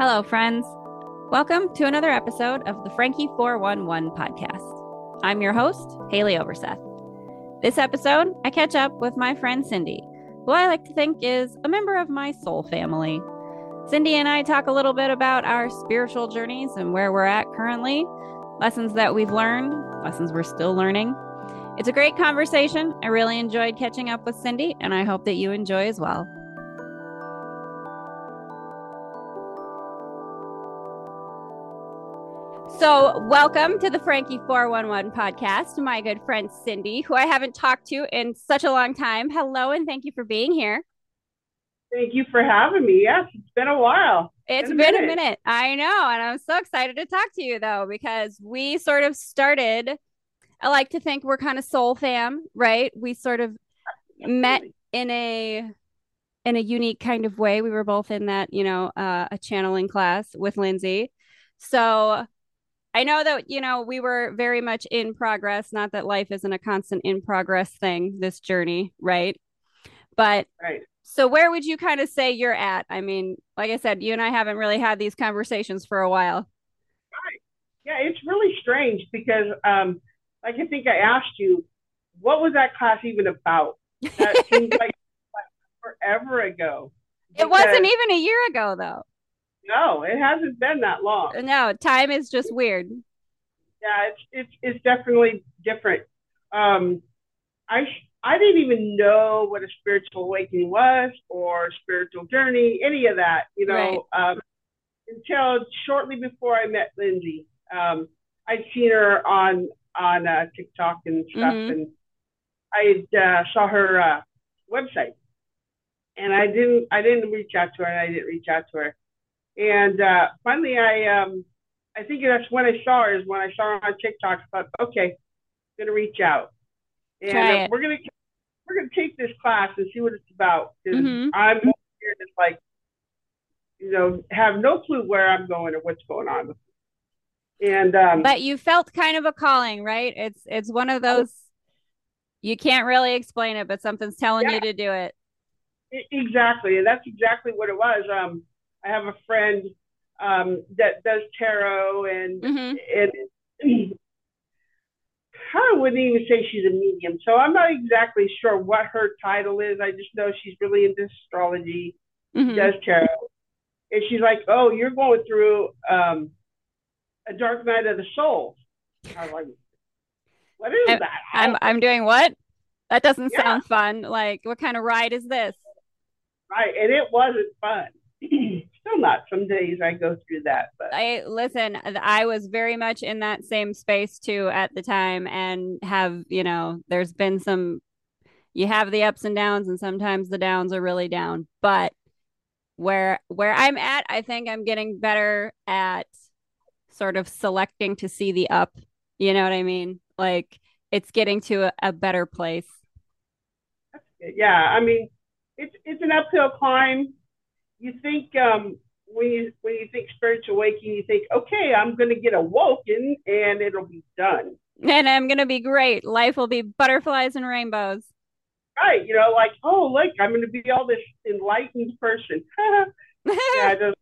Hello, friends. Welcome to another episode of the Frankie 411 podcast. I'm your host, Haleigh Overseth. This episode, I catch up with my friend Cindy, who I like to think is a member of my soul family. Cindy and I talk a little bit about our spiritual journeys and where we're at currently, lessons that we've learned, lessons we're still learning. It's a great conversation. I really enjoyed catching up with Cindy, and I hope that you enjoy as well. So, welcome to the Frankie 411 podcast, my good friend Cindy, who I haven't talked to in such a long time. Hello, and thank you for being here. Thank you for having me. Yes, it's been a while. It's been, been a, minute. a minute. I know. And I'm so excited to talk to you, though, because we sort of started. I like to think we're kind of soul fam, right? We sort of Absolutely. met in a in a unique kind of way. We were both in that, you know, uh, a channeling class with Lindsay. So I know that, you know, we were very much in progress, not that life isn't a constant in progress thing, this journey, right? But right. So where would you kind of say you're at? I mean, like I said, you and I haven't really had these conversations for a while. Right. Yeah, it's really strange because um like I think I asked you, what was that class even about? That seems like, like forever ago. It wasn't even a year ago though. No, it hasn't been that long. No, time is just weird. Yeah, it's it's it's definitely different. Um, I I didn't even know what a spiritual awakening was or spiritual journey, any of that, you know, right. um, until shortly before I met Lindsay. Um, I'd seen her on on uh, TikTok and stuff, mm-hmm. and I uh, saw her uh, website, and I didn't I didn't reach out to her, and I didn't reach out to her. And uh, finally, I um, I think that's when I saw her. Is when I saw her on TikTok. I thought, okay, I'm gonna reach out, and uh, we're gonna we're gonna take this class and see what it's about. Because mm-hmm. I'm here just like, you know, have no clue where I'm going or what's going on. And um, but you felt kind of a calling, right? It's it's one of those you can't really explain it, but something's telling yeah. you to do it. Exactly, and that's exactly what it was. Um, I have a friend um, that does tarot and mm-hmm. and I wouldn't even say she's a medium. So I'm not exactly sure what her title is. I just know she's really into astrology. Mm-hmm. Does tarot. And she's like, Oh, you're going through um, a dark night of the soul. I'm like, what is I'm, that? I'm I'm doing what? That doesn't yeah. sound fun. Like, what kind of ride is this? Right. And it wasn't fun. still not. Some days I go through that. But I listen, I was very much in that same space too at the time and have, you know, there's been some you have the ups and downs and sometimes the downs are really down. But where where I'm at, I think I'm getting better at sort of selecting to see the up. You know what I mean? Like it's getting to a, a better place. Yeah, I mean, it's it's an uphill climb you think um, when you when you think spiritual awakening, you think, okay, I'm going to get awoken and it'll be done. And I'm going to be great. Life will be butterflies and rainbows. Right. You know, like, oh, look, I'm going to be all this enlightened person. yeah, it doesn't,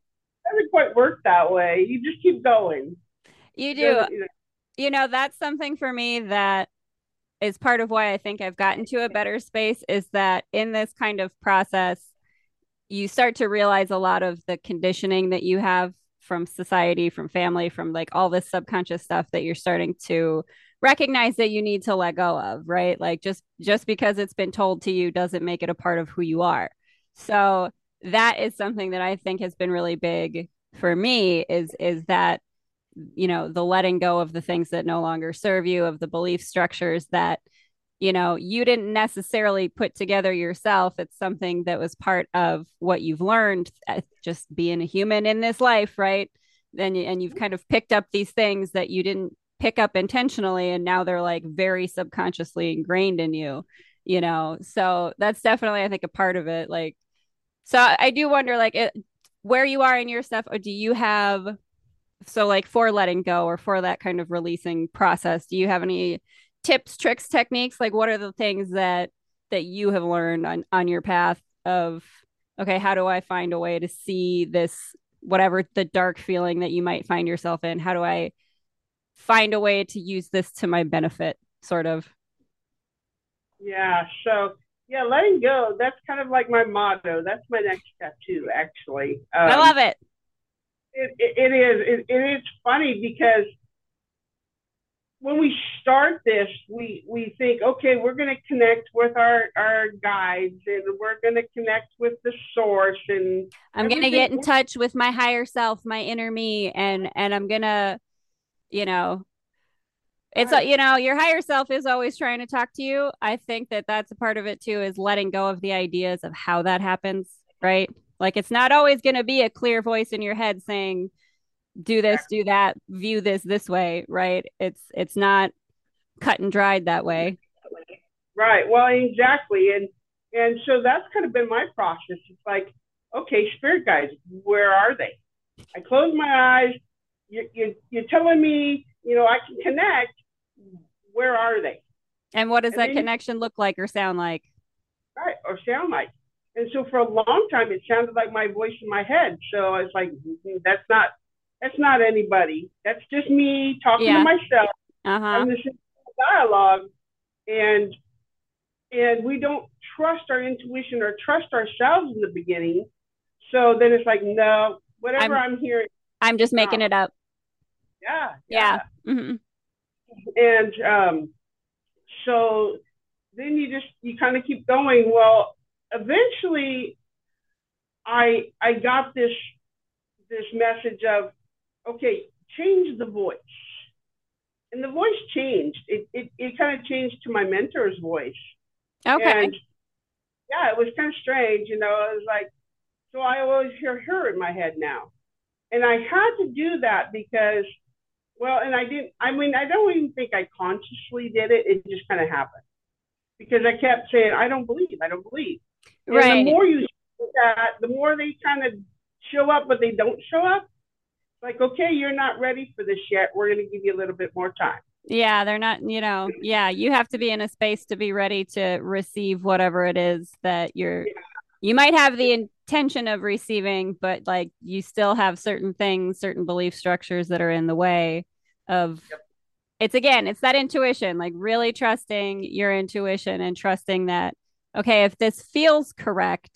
doesn't quite work that way. You just keep going. You do. You know, you know, that's something for me that is part of why I think I've gotten to a better space is that in this kind of process, you start to realize a lot of the conditioning that you have from society, from family, from like all this subconscious stuff that you're starting to recognize that you need to let go of, right? Like just just because it's been told to you doesn't make it a part of who you are. So that is something that I think has been really big for me is is that you know the letting go of the things that no longer serve you of the belief structures that you know you didn't necessarily put together yourself. It's something that was part of what you've learned uh, just being a human in this life right? Then and you've kind of picked up these things that you didn't pick up intentionally and now they're like very subconsciously ingrained in you you know? So that's definitely i think a part of it like so i do wonder like it, where you are in your stuff or do you have so like for letting go or for that kind of releasing process do you have any tips, tricks, techniques? Like what are the things that that you have learned on on your path of okay, how do I find a way to see this whatever the dark feeling that you might find yourself in how do i find a way to use this to my benefit sort of? Yeah so yeah letting go that's kind of like my motto. That's my next tattoo actually. Um, i love it. it, it, it is it, it is funny because when we start this, we we think, okay, we're going to connect with our our guides, and we're going to connect with the source, and I'm going to get in touch with my higher self, my inner me, and and I'm going to, you know, it's right. you know, your higher self is always trying to talk to you. I think that that's a part of it too, is letting go of the ideas of how that happens, right? Like it's not always going to be a clear voice in your head saying do this do that view this this way right? It's it's not cut and dried that way. Right. Well exactly. And and so that's kind of been my process. It's like okay spirit guides where are they? I close my eyes. You, you, you're telling me you know i can connect. Where are they? And what does and that connection you, look like or sound like? Right or sound like. And so for a long time it sounded like my voice in my head. So i was like mm-hmm, that's not that's not anybody. That's just me talking yeah. to myself. Uh-huh. I'm listening to dialogue, and and we don't trust our intuition or trust ourselves in the beginning. So then it's like, no, whatever I'm, I'm hearing, I'm just making it up. Yeah. Yeah. yeah. Mm-hmm. And um, so then you just you kind of keep going. Well, eventually, I I got this this message of okay, change the voice. And the voice changed. It, it, it kind of changed to my mentor's voice. Okay. And yeah, it was kind of strange. You know, it was like, so I always hear her in my head now. And I had to do that because, well, and I didn't, I mean, I don't even think I consciously did it. It just kind of happened because I kept saying, I don't believe, I don't believe. And right. the more you that, the more they kind of show up, but they don't show up like, okay, you're not ready for this yet. We're going to give you a little bit more time. Yeah, they're not, you know, yeah, you have to be in a space to be ready to receive whatever it is that you're, yeah. you might have the intention of receiving, but like you still have certain things, certain belief structures that are in the way of, yep. it's again, it's that intuition, like really trusting your intuition and trusting that, okay, if this feels correct,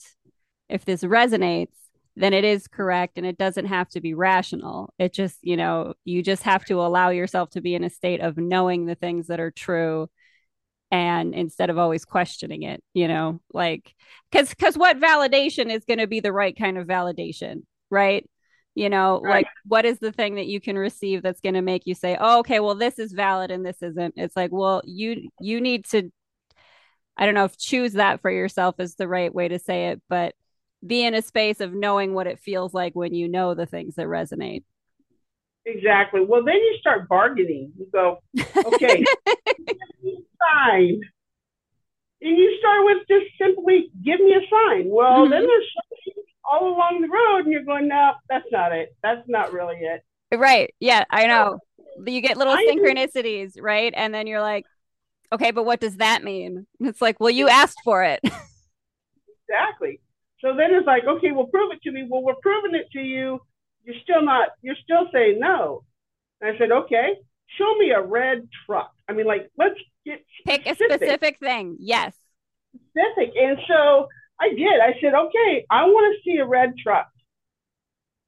if this resonates, then it is correct and it doesn't have to be rational. It just, you know, you just have to allow yourself to be in a state of knowing the things that are true and instead of always questioning it, you know, like cuz cuz what validation is going to be the right kind of validation, right? You know, right. like what is the thing that you can receive that's going to make you say, "Oh, okay, well this is valid and this isn't." It's like, "Well, you you need to I don't know if choose that for yourself is the right way to say it, but be in a space of knowing what it feels like when you know the things that resonate. Exactly. Well, then you start bargaining. You go, okay, sign. And you start with just simply give me a sign. Well, mm-hmm. then there's all along the road, and you're going, no, that's not it. That's not really it. Right. Yeah, I know. You get little I synchronicities, do. right? And then you're like, okay, but what does that mean? It's like, well, you asked for it. exactly. So then it's like, okay, well, prove it to me. Well, we're proving it to you. You're still not, you're still saying no. And I said, okay, show me a red truck. I mean, like, let's get pick specific. a specific thing. Yes. Specific. And so I did. I said, okay, I want to see a red truck.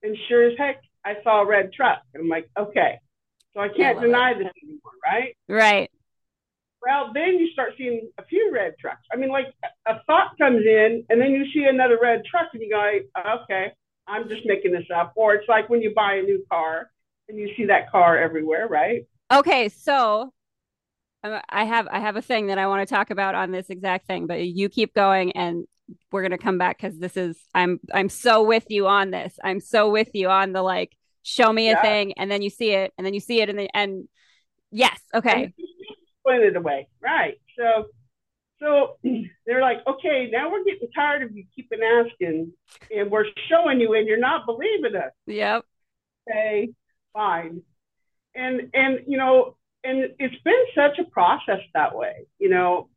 And sure as heck, I saw a red truck. And I'm like, okay. So I can't I deny it. this anymore, right? Right. Well, then you start seeing a few red trucks. I mean, like a thought comes in, and then you see another red truck, and you go, okay, I'm just making this up. Or it's like when you buy a new car and you see that car everywhere, right? Okay, so um, I have I have a thing that I want to talk about on this exact thing, but you keep going, and we're gonna come back because this is I'm I'm so with you on this. I'm so with you on the like show me a yeah. thing, and then you see it, and then you see it, and then and yes, okay it away. Right. So so they're like, okay, now we're getting tired of you keeping asking, and we're showing you, and you're not believing us. Yep. Okay, fine. And and you know, and it's been such a process that way, you know.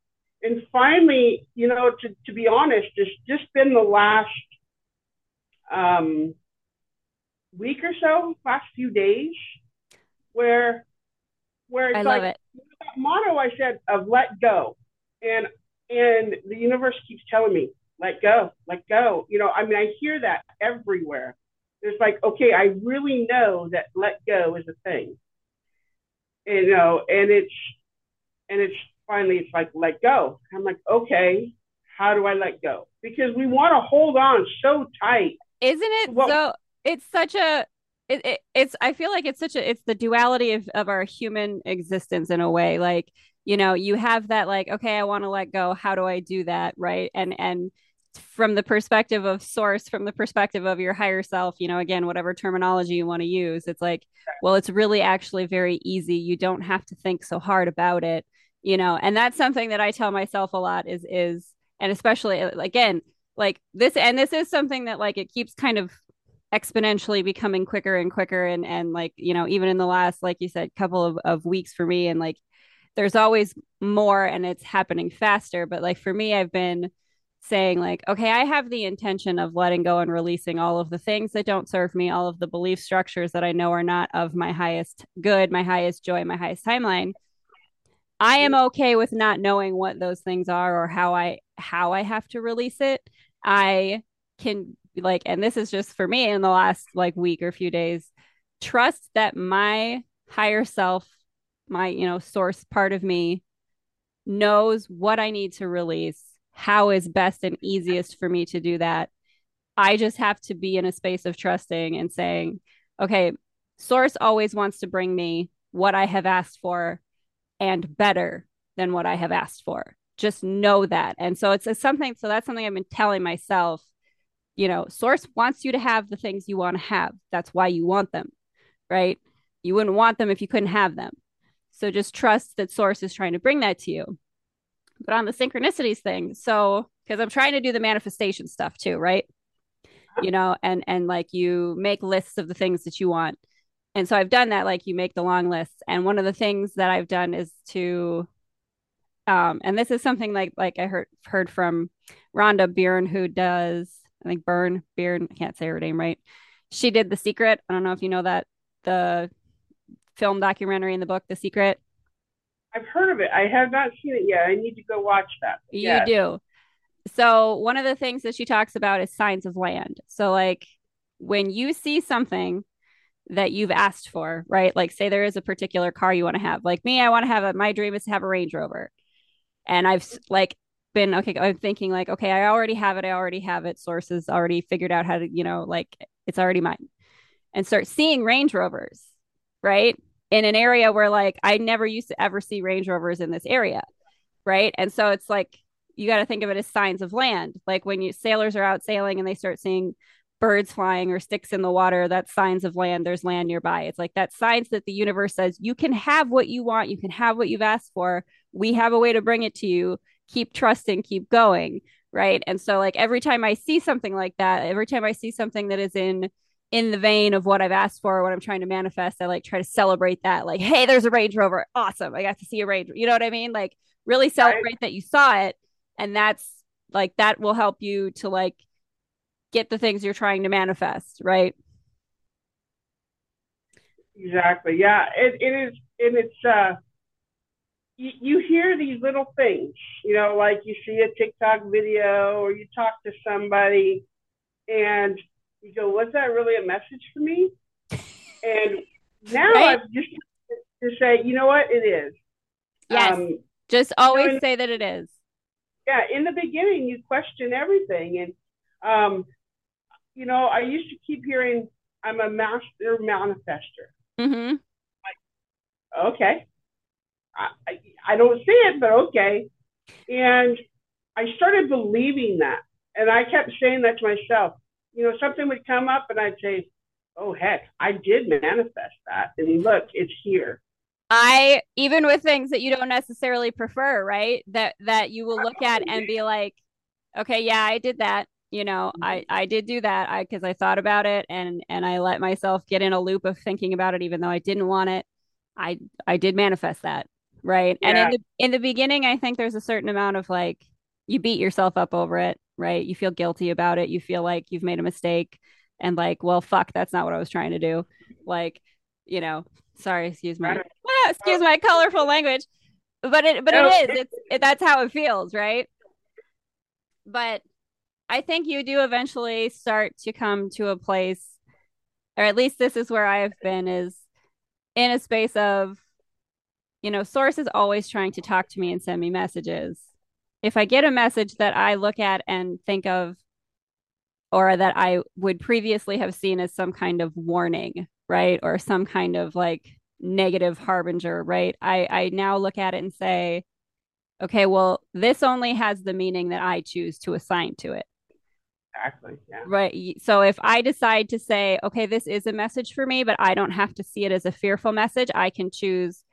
And finally, you know, to to be honest, it's just been the last um week or so, last few days, where where it's I like love it. motto I said of let go. And and the universe keeps telling me, let go, let go. You know, I mean I hear that everywhere. It's like, okay, I really know that let go is a thing. You know, and it's and it's finally it's like let go. I'm like, okay, how do I let go? Because we want to hold on so tight. Isn't it well, so it's such a it, it, it's I feel like it's such a it's the duality of, of our human existence in a way. Like, you know, you have that like, okay, I want to let go. How do I do that? Right. And and from the perspective of source, from the perspective of your higher self, you know, again, whatever terminology you want to use, it's like, well, it's really actually very easy. You don't have to think so hard about it, you know, and that's something that I tell myself a lot is is and especially uh, again, like this and this is something that like it keeps kind of exponentially becoming quicker and quicker. And and like you know even in the last like you said couple of, of weeks for me and like there's always more and it's happening faster. But like for me i've been saying like okay i have the intention of letting go and releasing all of the things that don't serve me all of the belief structures that i know are not of my highest good my highest joy my highest timeline. I am okay with not knowing what those things are or how i how i have to release it. I can like and this is just for me in the last like week or few days trust that my higher self my you know source part of me knows what i need to release how is best and easiest for me to do that. I just have to be in a space of trusting and saying okay source always wants to bring me what i have asked for and better than what i have asked for. Just know that. And so it's, it's something so that's something i've been telling myself you know, source wants you to have the things you want to have. That's why you want them, right? You wouldn't want them if you couldn't have them. So just trust that source is trying to bring that to you. But on the synchronicities thing, so because I'm trying to do the manifestation stuff too, right? You know, and and like you make lists of the things that you want. And so I've done that, like you make the long lists. And one of the things that I've done is to um, and this is something like like I heard heard from Rhonda Byrne, who does I think Byrne, Byrne, I can't say her name right. She did The Secret. I don't know if you know that the film documentary in the book, The Secret. I've heard of it. I have not seen it yet. I need to go watch that. You yes. do. So one of the things that she talks about is signs of land. So like when you see something that you've asked for, right? Like say there is a particular car you want to have. Like me, I want to have a my dream is to have a Range Rover. And I've like been okay i'm thinking like okay i already have it i already have it. Sources already figured out how to you know like it's already mine. And start seeing range rovers right? In an area where like i never used to ever see range rovers in this area right? And so it's like you got to think of it as signs of land. Like when you sailors are out sailing and they start seeing birds flying or sticks in the water that's signs of land. There's land nearby. It's like that signs that the universe says you can have what you want. You can have what you've asked for. We have a way to bring it to you keep trusting, keep going. Right. And so like every time I see something like that, every time I see something that is in in the vein of what I've asked for, what I'm trying to manifest, I like try to celebrate that. Like, hey, there's a Range Rover. Awesome. I got to see a Range. You know what I mean? Like really celebrate right. that you saw it. And that's like that will help you to like get the things you're trying to manifest, right? Exactly. Yeah. It, it is and it's uh you, you hear these little things, you know, like you see a TikTok video or you talk to somebody and you go, was that really a message for me? And now right? I've just to say, you know what, it is. Yes. Um, just always say that it is. Yeah. In the beginning, you question everything. And, um, you know, I used to keep hearing, I'm a master manifester. Mm-hmm. Like, okay. I, I don't see it, but okay. And I started believing that. And I kept saying that to myself. You know, something would come up and I'd say, oh, heck, I did manifest that. And look, it's here. I even with things that you don't necessarily prefer, right? That that you will look at and be like, okay, yeah, I did that. You know, mm-hmm. I I did do that. I because I thought about it and and I let myself get in a loop of thinking about it, even though I didn't want it. I I did manifest that right yeah. and in the in the beginning i think there's a certain amount of like you beat yourself up over it right you feel guilty about it you feel like you've made a mistake and like, well, fuck, that's not what I was trying to do. Like, you know, sorry, excuse my excuse my colorful language. But it but it is. It's it, that's how it feels, right? But I think you do eventually start to come to a place or at least this is where I have been is in a space of you know, source is always trying to talk to me and send me messages. If I get a message that I look at and think of or that I would previously have seen as some kind of warning, right? Or some kind of like negative harbinger, right? I, I now look at it and say, okay, well, this only has the meaning that I choose to assign to it. Exactly. Yeah. Right. So if I decide to say, okay, this is a message for me, but I don't have to see it as a fearful message, I can choose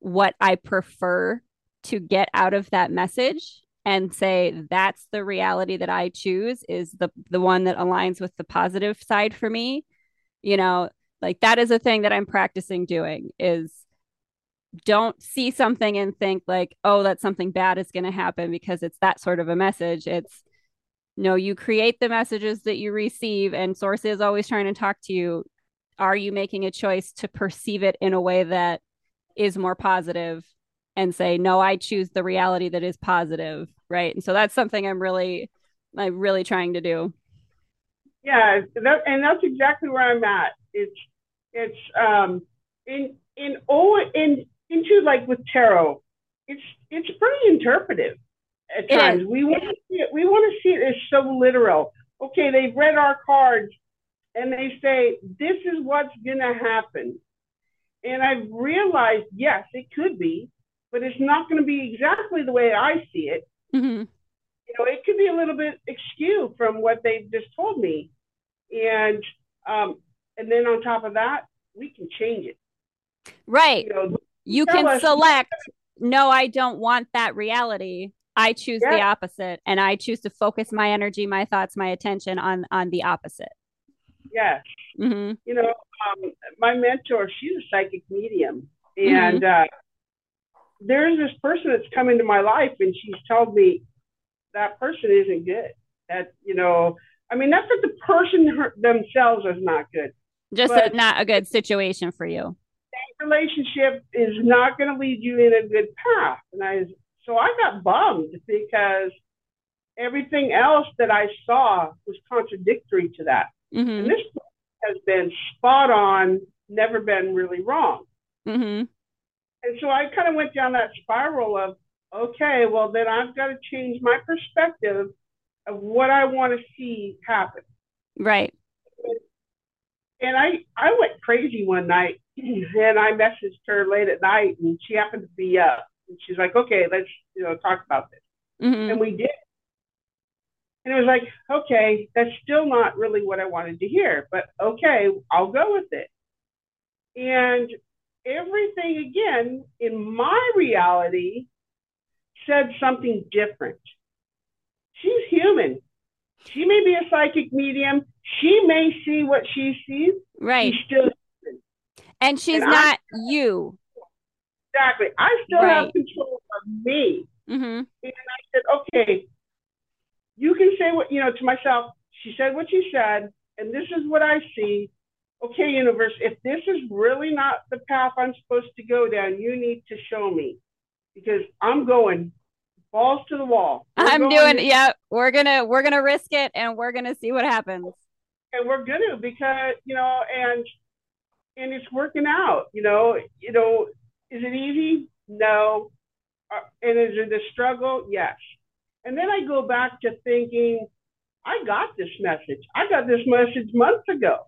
what I prefer to get out of that message and say that's the reality that I choose is the the one that aligns with the positive side for me. You know, like that is a thing that I'm practicing doing is don't see something and think like, oh, that something bad is going to happen because it's that sort of a message. It's no, you create the messages that you receive, and source is always trying to talk to you. Are you making a choice to perceive it in a way that is more positive and say no i choose the reality that is positive right? And so that's something i'm really i'm really trying to do. Yeah that, and that's exactly where i'm at. It's it's um in in oh in into like with tarot it's it's pretty interpretive at times. We want to see it we want to see it as so literal. Okay they've read our cards and they say this is what's gonna happen and I've realized, yes, it could be, but it's not going to be exactly the way I see it. Mm-hmm. You know, it could be a little bit askew from what they've just told me, and um, and then on top of that, we can change it. Right. You, know, you can us, select. No, I don't want that reality. I choose yeah. the opposite, and I choose to focus my energy, my thoughts, my attention on on the opposite. Yes. Mm-hmm. You know, um, my mentor, she's a psychic medium, and mm-hmm. uh, there's this person that's come into my life, and she's told me that person isn't good. That you know, I mean, that's that the person her, themselves is not good. Just a, not a good situation for you. That relationship is not going to lead you in a good path, and I so I got bummed because everything else that I saw was contradictory to that. Mm-hmm. And this has been spot on, never been really wrong. Mm-hmm. And so I kind of went down that spiral of, okay, well, then I've got to change my perspective of what I want to see happen. Right. And I, I went crazy one night and I messaged her late at night and she happened to be up. And she's like, okay, let's, you know, talk about this. Mm-hmm. And we did. And it was like, okay, that's still not really what I wanted to hear, but okay, I'll go with it. And everything again in my reality said something different. She's human. She may be a psychic medium. She may see what she sees. Right. She's still human. And she's and not I, you. Exactly. I still right. have control of me. Mm-hmm. And I said, okay, you can say what, you know, to myself, she said what she said, and this is what I see. Okay, universe, if this is really not the path I'm supposed to go down, you need to show me because I'm going balls to the wall. We're I'm doing, to- yeah, we're gonna we're gonna risk it and we're gonna see what happens. And we're gonna because you know, and and it's working out. You know, you know, is it easy? No. Uh, and is it a struggle? Yes. And then I go back to thinking, I got this message. I got this message months ago.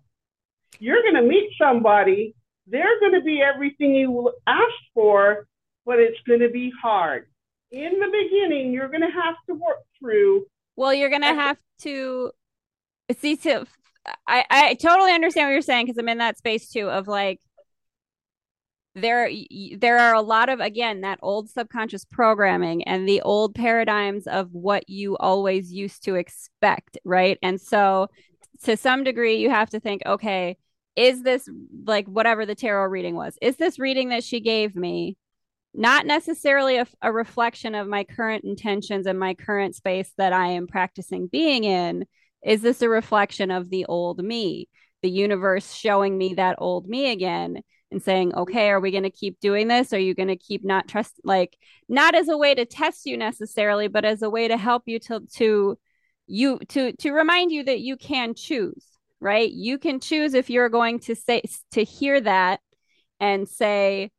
You're going to meet somebody. They're going to be everything you asked for, but it's going to be hard. In the beginning, you're going to have to work through. Well, you're going to have to see to. I, I totally understand what you're saying because I'm in that space too of like there there are a lot of again that old subconscious programming and the old paradigms of what you always used to expect right and so to some degree you have to think okay is this like whatever the tarot reading was is this reading that she gave me not necessarily a, a reflection of my current intentions and my current space that i am practicing being in Is this a reflection of the old me? The universe showing me that old me again and saying, okay, are we going to keep doing this? Are you going to keep not trust, like, not as a way to test you necessarily, but as a way to help you to, to, you, to, to remind you that you can choose, right? You can choose if you're going to say, to hear that and say,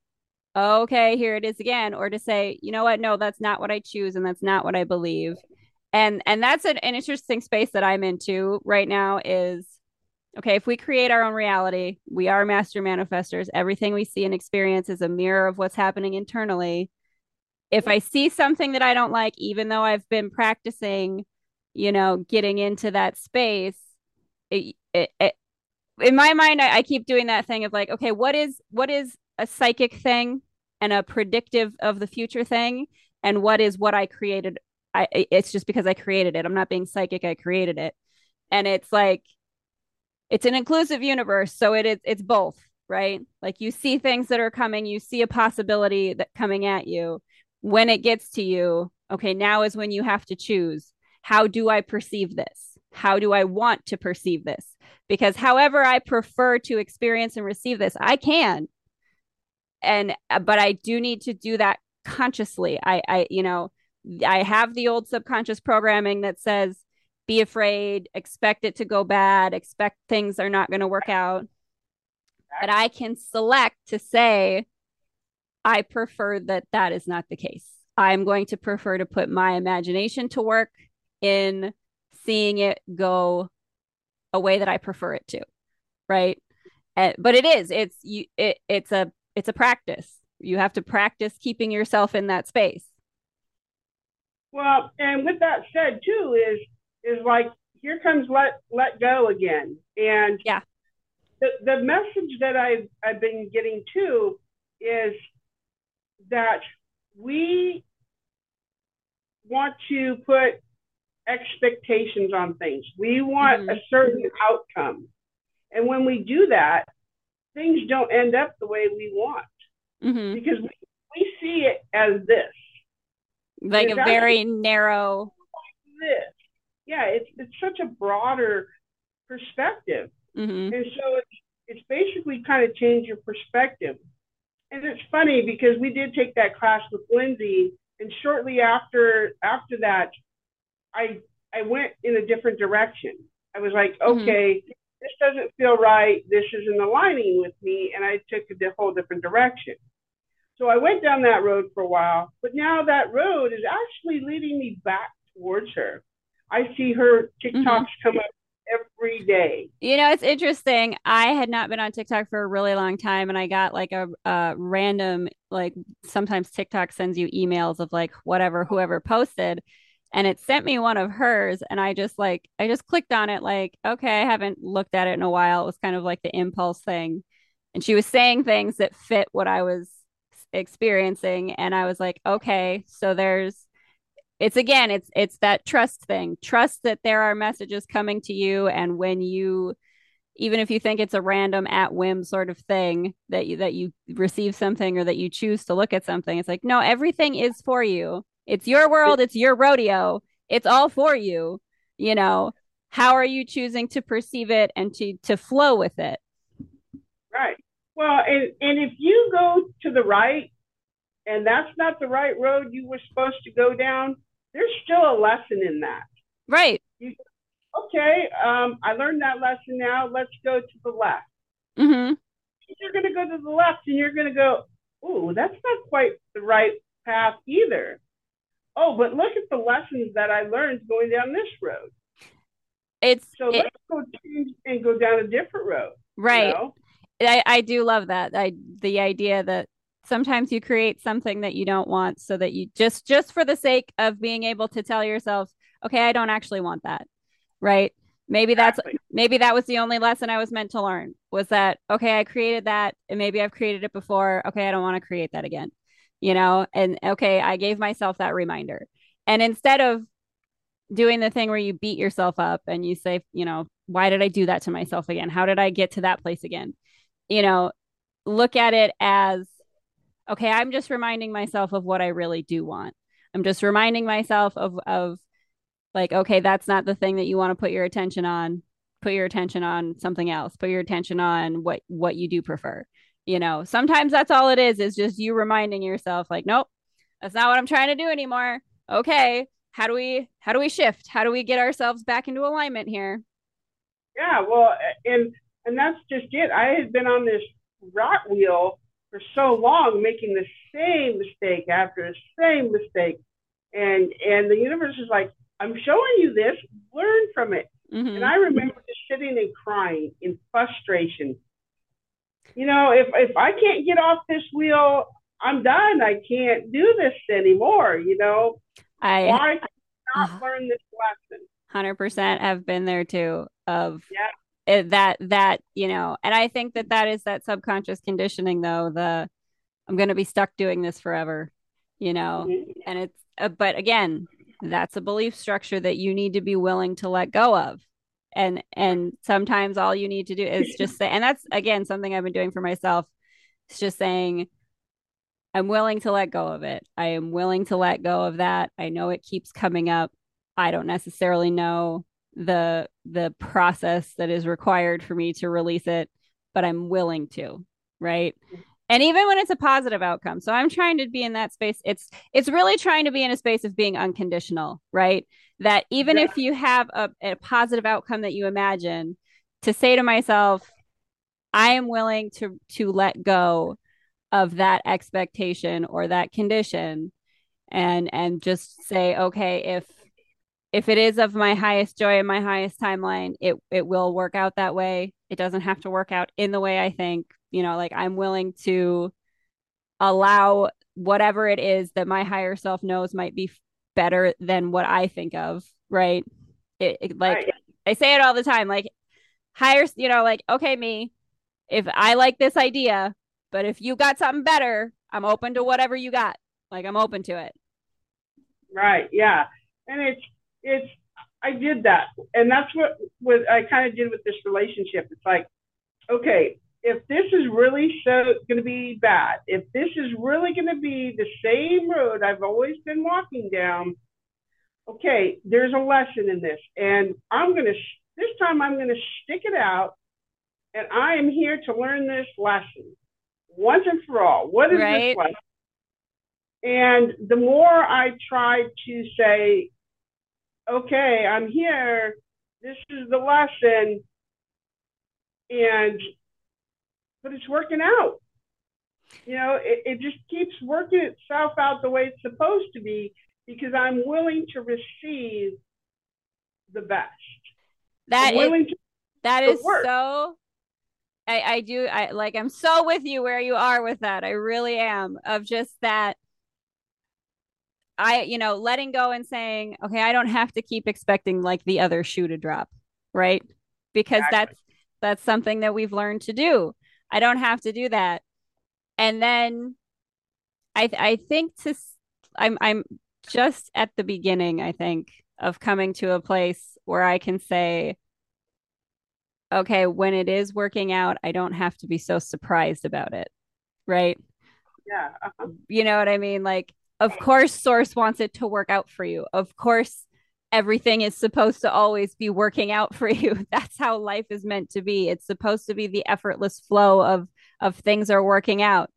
okay, here it is again, or to say, you know what, no, that's not what I choose and that's not what I believe. And and that's an, an interesting space that I'm into right now is okay, if we create our own reality, we are master manifestors. Everything we see and experience is a mirror of what's happening internally. If I see something that I don't like, even though I've been practicing, you know, getting into that space, it, it, it, in my mind, I, I keep doing that thing of like, okay, what is what is a psychic thing and a predictive of the future thing and what is what I created I it's just because I created it. I'm not being psychic, I created it. And it's like it's an inclusive universe, so it is it's both, right? Like you see things that are coming, you see a possibility that coming at you. When it gets to you, okay, now is when you have to choose. How do I perceive this? How do I want to perceive this? Because however I prefer to experience and receive this, I can and uh, but i do need to do that consciously i i you know i have the old subconscious programming that says be afraid expect it to go bad expect things are not going to work out but i can select to say i prefer that that is not the case i'm going to prefer to put my imagination to work in seeing it go a way that i prefer it to right but it is it's you it, it's a it's a practice. You have to practice keeping yourself in that space. Well, and with that said, too, is is like here comes let let go again, and yeah, the the message that I've I've been getting too is that we want to put expectations on things. We want mm-hmm. a certain outcome. And when we do that, things don't end up the way we want mm-hmm. because we, we see it as this like a very narrow this yeah it's it's such a broader perspective mm-hmm. and so it's it's basically kind of change your perspective and it's funny because we did take that class with lindsay and shortly after after that i i went in a different direction i was like mm-hmm. okay mm-hmm this doesn't feel right. This isn't aligning with me. And I took a whole different direction. So I went down that road for a while, but now that road is actually leading me back towards her. I see her TikToks mm-hmm. come up every day. You know, it's interesting. I had not been on TikTok for a really long time, and I got like a, a random, like sometimes TikTok sends you emails of like whatever, whoever posted and it sent me one of hers and i just like i just clicked on it like okay i haven't looked at it in a while it was kind of like the impulse thing and she was saying things that fit what i was experiencing and i was like okay so there's it's again it's it's that trust thing trust that there are messages coming to you and when you even if you think it's a random at whim sort of thing that you that you receive something or that you choose to look at something it's like no everything is for you it's your world, it's your rodeo. It's all for you. You know, how are you choosing to perceive it and to to flow with it? Right. Well, and and if you go to the right and that's not the right road you were supposed to go down, there's still a lesson in that. Right. You, okay, um, I learned that lesson now. Let's go to the left. Mm-hmm. You're going to go to the left and you're going to go, oh, that's not quite the right path either oh, but look at the lessons that I learned going down this road. It's so it, let's go change and go down a different road. Right. You know? I, I do love that. I the idea that sometimes you create something that you don't want so that you just just for the sake of being able to tell yourself, okay, I don't actually want that. Right. Maybe exactly. that's maybe that was the only lesson I was meant to learn was that okay, I created that and maybe I've created it before. Okay, I don't want to create that again you know, and okay, I gave myself that reminder. And instead of doing the thing where you beat yourself up and you say, you know, why did I do that to myself again? How did I get to that place again? You know, look at it as okay, I'm just reminding myself of what I really do want. I'm just reminding myself of of like okay that's not the thing that you want to put your attention on. Put your attention on something else. Put your attention on what what you do prefer. You know sometimes that's all it is is just you reminding yourself like nope that's not what i'm trying to do anymore. Okay how do we how do we shift? How do we get ourselves back into alignment here? Yeah well and and that's just it. I had been on this rot wheel for so long making the same mistake after the same mistake. And and the universe is like i'm showing you this learn from it. Mm-hmm. and i remember just sitting and crying in frustration. You know if if i can't get off this wheel i'm done. I can't do this anymore you know? I why not uh, learn this lesson? 100% have been there too of yeah that that you know and i think that that is that subconscious conditioning though the i'm going to be stuck doing this forever you know? Mm-hmm. and it's uh, but again that's a belief structure that you need to be willing to let go of. And and sometimes all you need to do is just say and that's again something i've been doing for myself it's just saying i'm willing to let go of it. I am willing to let go of that. I know it keeps coming up. I don't necessarily know the the process that is required for me to release it but i'm willing to right and even when it's a positive outcome so i'm trying to be in that space it's it's really trying to be in a space of being unconditional right that even yeah. if you have a, a positive outcome that you imagine to say to myself i am willing to to let go of that expectation or that condition and and just say okay if if it is of my highest joy and my highest timeline, it it will work out that way. It doesn't have to work out in the way I think. You know, like I'm willing to allow whatever it is that my higher self knows might be better than what I think of, right? It, it like right. I say it all the time, like higher, you know, like okay, me, if I like this idea, but if you got something better, I'm open to whatever you got. Like I'm open to it. Right. Yeah. And it's it's I did that, and that's what what I kind of did with this relationship. It's like, okay, if this is really so going to be bad, if this is really going to be the same road I've always been walking down, okay, there's a lesson in this, and I'm going to this time I'm going to stick it out, and I am here to learn this lesson once and for all. What is right. this lesson? And the more I try to say, okay, I'm here. This is the lesson. And, but it's working out. You know, it, it just keeps working itself out the way it's supposed to be because I'm willing to receive the best. That is, that is so I, I do I like I'm so with you where you are with that. I really am of just that I, you know, letting go and saying, okay, I don't have to keep expecting like the other shoe to drop, right? Because exactly. that's that's something that we've learned to do. I don't have to do that. And then I I think to I'm I'm just at the beginning, I think, of coming to a place where I can say, okay, when it is working out, I don't have to be so surprised about it. Right. Yeah. Uh-huh. You know what I mean? Like of course, Source wants it to work out for you. Of course, everything is supposed to always be working out for you. That's how life is meant to be. It's supposed to be the effortless flow of of things are working out.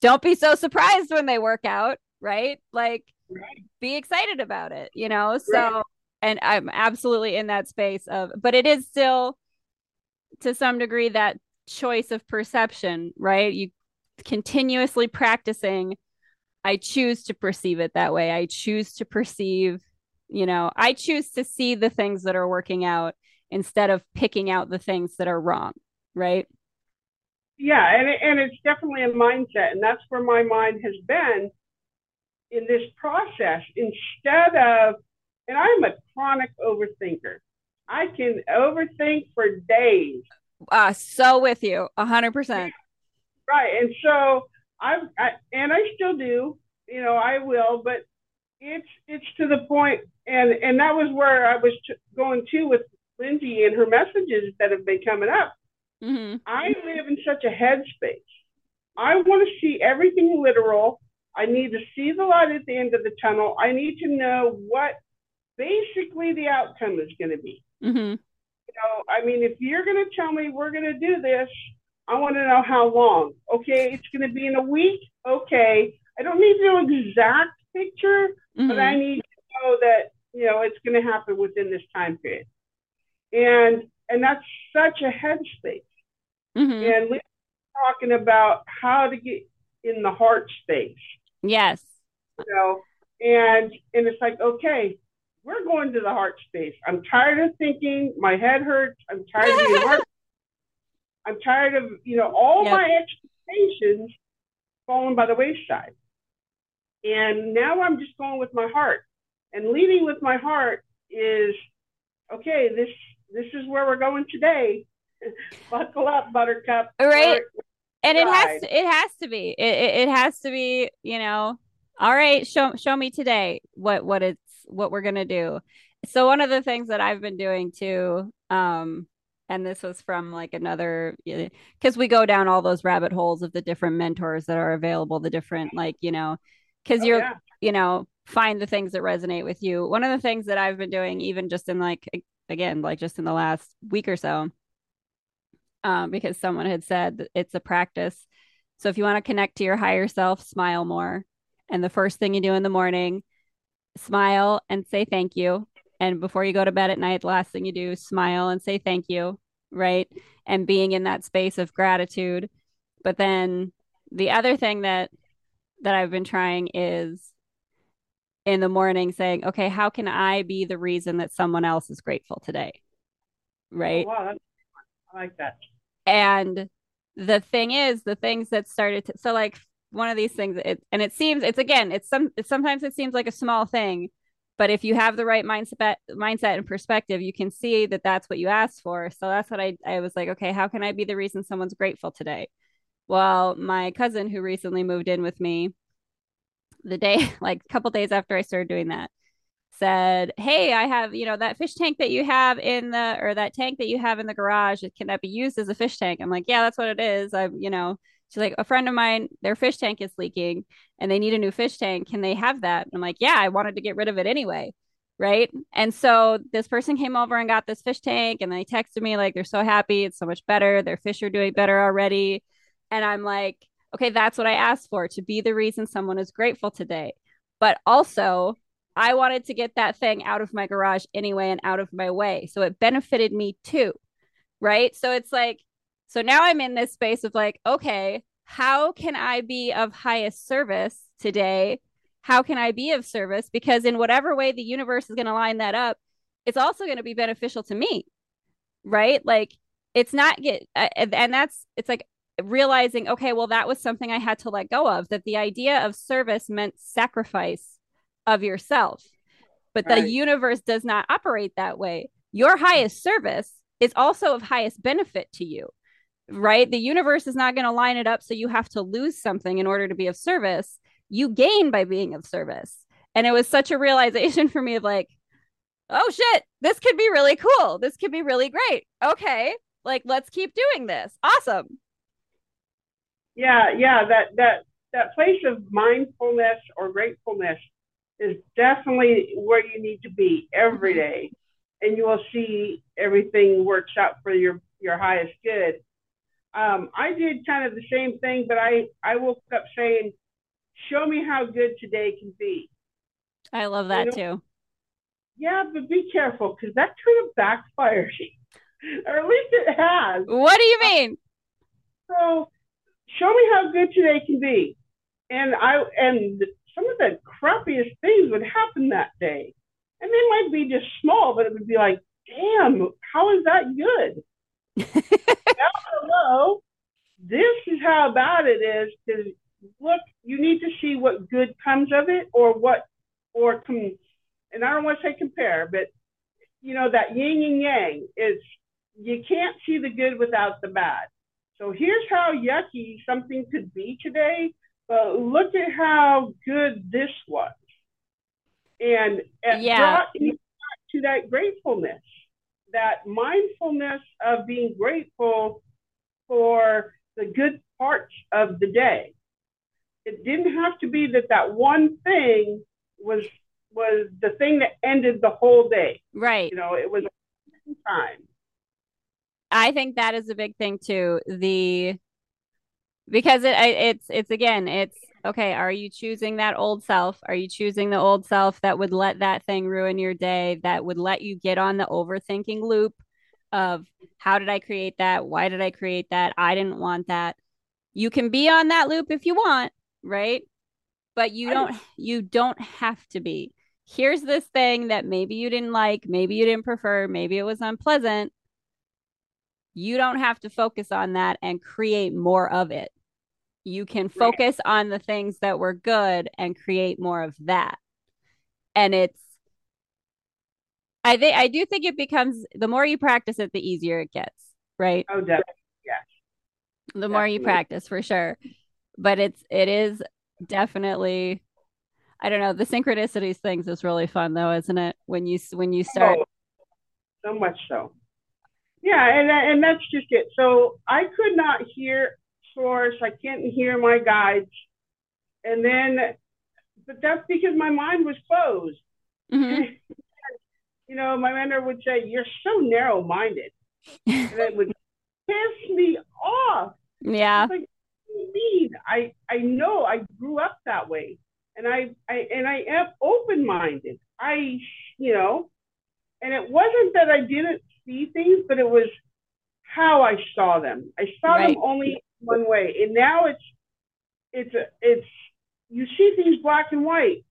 Don't be so surprised when they work out, right? Like right. be excited about it, you know? So right. and I'm absolutely in that space of but it is still to some degree that choice of perception, right? You continuously practicing I choose to perceive it that way. I choose to perceive, you know, I choose to see the things that are working out instead of picking out the things that are wrong, right? Yeah, and and it's definitely a mindset, and that's where my mind has been in this process. Instead of, and I'm a chronic overthinker. I can overthink for days. Uh, so with you, a hundred percent. Right, and so I've, I, and I still do, you know, I will, but it's, it's to the point, and, and that was where I was t- going to with Lindsay and her messages that have been coming up. Mm-hmm. I live in such a headspace. I want to see everything literal. I need to see the light at the end of the tunnel. I need to know what basically the outcome is going to be. Mm-hmm. You know, I mean, if you're going to tell me we're going to do this, I want to know how long. Okay, it's going to be in a week. Okay, I don't need to know exact picture, mm-hmm. but I need to know that you know it's going to happen within this time period. And and that's such a headspace. Mm-hmm. And we're talking about how to get in the heart space. Yes. You know, and and it's like, okay, we're going to the heart space. I'm tired of thinking. My head hurts. I'm tired of being heart. I'm tired of you know all yep. my expectations falling by the wayside. And now I'm just going with my heart. And leading with my heart is okay. This this is where we're going today. Buckle up, Buttercup. Right. and it has to, it has to be it, it, it has to be you know all right show show me today what what it's what we're gonna do so one of the things that i've been doing too um and this was from like another because we go down all those rabbit holes of the different mentors that are available the different like you know because oh, you're yeah. you know find the things that resonate with you one of the things that i've been doing even just in like again like just in the last week or so um, because someone had said it's a practice. So if you want to connect to your higher self, smile more. And the first thing you do in the morning, smile and say thank you. And before you go to bed at night, the last thing you do, smile and say thank you. Right. And being in that space of gratitude. But then the other thing that that I've been trying is in the morning saying, okay, how can I be the reason that someone else is grateful today? Right. Oh, wow. I like that. And the thing is, the things that started to, so like one of these things, it, and it seems it's again, it's some, sometimes it seems like a small thing, but if you have the right mindset, mindset and perspective, you can see that that's what you asked for. So that's what I, I was like, okay, how can I be the reason someone's grateful today? Well, my cousin who recently moved in with me, the day, like a couple days after I started doing that, said, Hey, I have, you know, that fish tank that you have in the, or that tank that you have in the garage, can that be used as a fish tank? I'm like, Yeah, that's what it is. I'm, you know, she's like, A friend of mine, their fish tank is leaking and they need a new fish tank. Can they have that? I'm like, Yeah, I wanted to get rid of it anyway. Right. And so this person came over and got this fish tank and they texted me, like, they're so happy. It's so much better. Their fish are doing better already. And I'm like, okay, that's what I asked for to be the reason someone is grateful today. But also, I wanted to get that thing out of my garage anyway and out of my way. So it benefited me too. Right. So it's like, so now I'm in this space of like, okay, how can I be of highest service today? How can I be of service? Because in whatever way the universe is going to line that up, it's also going to be beneficial to me. Right. Like it's not get, uh, and that's, it's like realizing, okay, well, that was something I had to let go of, that the idea of service meant sacrifice of yourself. But right. the universe does not operate that way. Your highest service is also of highest benefit to you, right? The universe is not going to line it up so you have to lose something in order to be of service. You gain by being of service. And it was such a realization for me of like, oh shit, this could be really cool. This could be really great. Okay, like let's keep doing this. Awesome. Yeah, yeah, that that that place of mindfulness or gratefulness is definitely where you need to be every mm-hmm. day, and you will see everything works out for your your highest good. Um, I did kind of the same thing, but I I woke up saying, "Show me how good today can be." I love that you know? too. Yeah, but be careful because that kind of backfires, or at least it has. What do you mean? So, show me how good today can be, and I and some of the crappiest things would happen that day. And they might be just small, but it would be like, damn, how is that good? now, hello, this is how about it is because look, you need to see what good comes of it or what, or com- and I don't want to say compare, but you know, that yin and yang is you can't see the good without the bad. So here's how yucky something could be today but look at how good this was. And it yeah. brought you back to that gratefulness, that mindfulness of being grateful for the good parts of the day. It didn't have to be that that one thing was was the thing that ended the whole day. Right. You know, it was time. I think that is a big thing too. The because it it's it's again it's okay are you choosing that old self are you choosing the old self that would let that thing ruin your day that would let you get on the overthinking loop of how did i create that why did i create that i didn't want that you can be on that loop if you want right but you don't you don't have to be here's this thing that maybe you didn't like maybe you didn't prefer maybe it was unpleasant you don't have to focus on that and create more of it. You can focus right. on the things that were good and create more of that. And it's I think I do think it becomes the more you practice it, the easier it gets, right? Oh, definitely. Yes. The more you practice for sure. But it's it is definitely I don't know, the synchronicities things is really fun though, isn't it? When you when you start oh, so much so. Yeah, and and that's just it. So I could not hear source. I can't hear my guides, and then, but that's because my mind was closed. Mm-hmm. you know, my mentor would say, "You're so narrow-minded," and it would piss me off. Yeah. Like, mean? I I know I grew up that way, and I I and I am open-minded. I you know, and it wasn't that I didn't see things, but it was how I saw them. I saw right. them only one way, and now it's it's a, it's you see things black and white.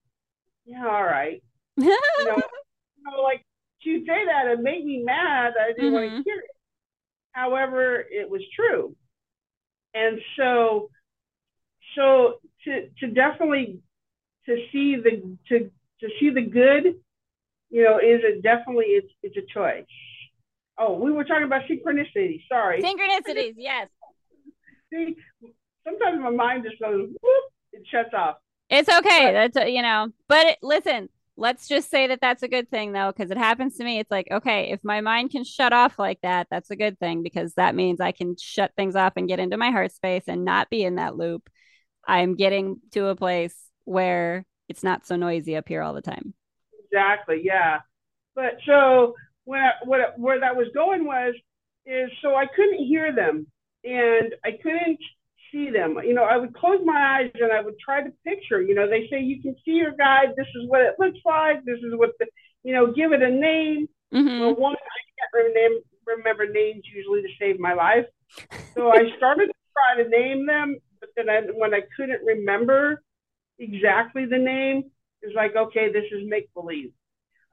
Yeah, all right. you, know, you know, like you say that it made me mad. I didn't mm-hmm. want to hear it. However, it was true, and so so to to definitely to see the to to see the good, you know, is it definitely it's it's a choice. Oh, we were talking about synchronicity. Sorry. Synchronicities, yes. See, sometimes my mind just goes whoop, it shuts off. It's okay. But, That's you know. But it, listen, let's just say that that's a good thing though, because it happens to me. It's like okay, if my mind can shut off like that, that's a good thing because that means I can shut things off and get into my heart space and not be in that loop. I'm getting to a place where it's not so noisy up here all the time. Exactly. Yeah. But so when I, what, where that was going was is so I couldn't hear them and I couldn't see them. You know, I would close my eyes and I would try to picture. You know, they say you can see your guide. This is what it looks like. This is what the you know, give it a name. Mm-hmm. Well, one I can't remember, remember names usually to save my life. So I started to try to name them, but then I, when I couldn't remember exactly the name, it's like okay, this is make believe.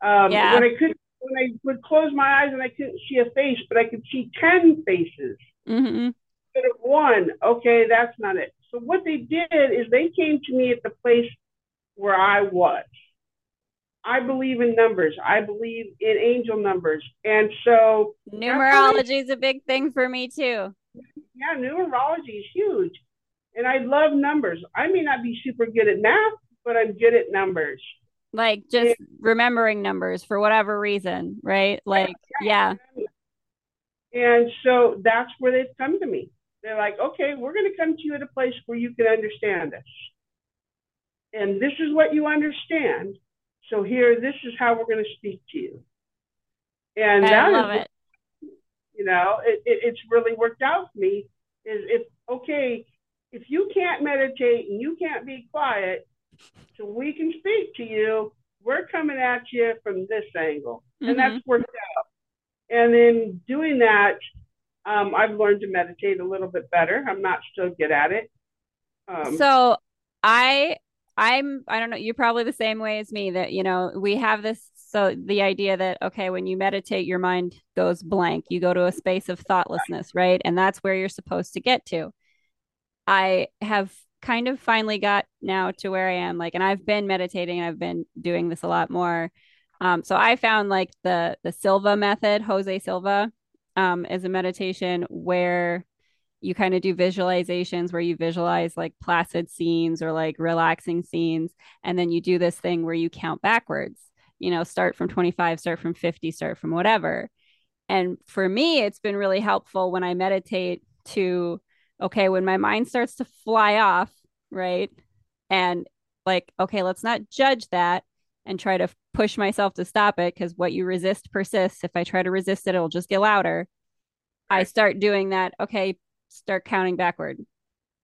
Um, yeah. When I couldn't when I would close my eyes and I couldn't see a face, but I could see 10 faces mm-hmm. Instead of one. Okay, that's not it. So what they did is they came to me at the place where I was. I believe in numbers. I believe in angel numbers. And so numerology is a big thing for me too. Yeah, numerology is huge. And I love numbers. I may not be super good at math, but I'm good at numbers like just remembering numbers for whatever reason, right? Like, yeah. And so that's where they've come to me. They're like, okay, we're going to come to you at a place where you can understand us. And this is what you understand. So here, this is how we're going to speak to you. And I that love is, it. You know, it, it, it's really worked out for me. Is if okay, if you can't meditate and you can't be quiet, so we can speak to you. We're coming at you from this angle. Mm-hmm. And that's worked out. And in doing that, um, I've learned to meditate a little bit better. I'm not still good at it. Um, so I I'm I don't know, you're probably the same way as me that, you know, we have this so the idea that okay, when you meditate your mind goes blank. You go to a space of thoughtlessness, right? And that's where you're supposed to get to. I have kind of finally got now to where I am. Like, and I've been meditating. I've been doing this a lot more. Um, so I found like the the Silva method, Jose Silva, um, is a meditation where you kind of do visualizations where you visualize like placid scenes or like relaxing scenes, and then you do this thing where you count backwards. You know, start from 25, start from 50, start from whatever. And for me, it's been really helpful when I meditate to okay, when my mind starts to fly off, right? And like, okay, let's not judge that and try to push myself to stop it because what you resist persists. If I try to resist it, it'll just get louder. I start doing that. Okay, start counting backward.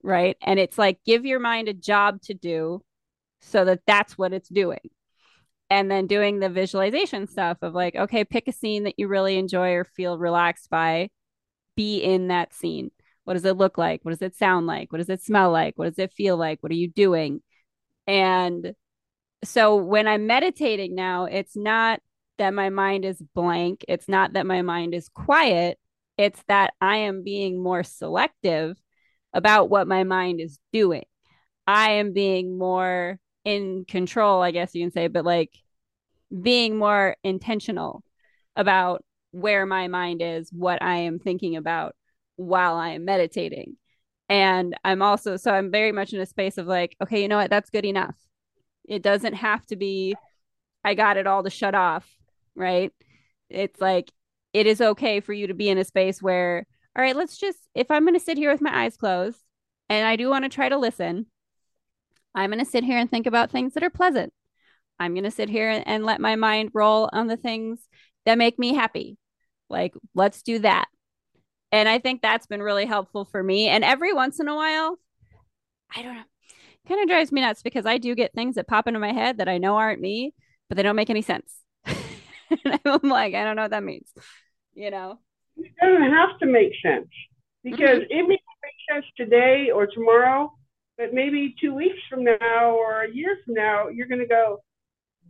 Right. And it's like give your mind a job to do so that that's what it's doing. And then doing the visualization stuff of like, okay, pick a scene that you really enjoy or feel relaxed by, be in that scene. What does it look like? What does it sound like? What does it smell like? What does it feel like? What are you doing? And so when I'm meditating now, it's not that my mind is blank. It's not that my mind is quiet. It's that I am being more selective about what my mind is doing. I am being more in control, I guess you can say, but like being more intentional about where my mind is, what I am thinking about while I am meditating. And I'm also, so I'm very much in a space of like, okay, you know what? That's good enough. It doesn't have to be, I got it all to shut off, right? It's like, it is okay for you to be in a space where, all right, let's just, if I'm going to sit here with my eyes closed and I do want to try to listen, I'm going to sit here and think about things that are pleasant. I'm going to sit here and let my mind roll on the things that make me happy. Like, let's do that. And I think that's been really helpful for me. And every once in a while, I don't know, kind of drives me nuts because I do get things that pop into my head that I know aren't me, but they don't make any sense. and I'm like, I don't know what that means you know? It doesn't have to make sense because mm-hmm. it may make sense today or tomorrow, but maybe two weeks from now or a year from now, you're going to go,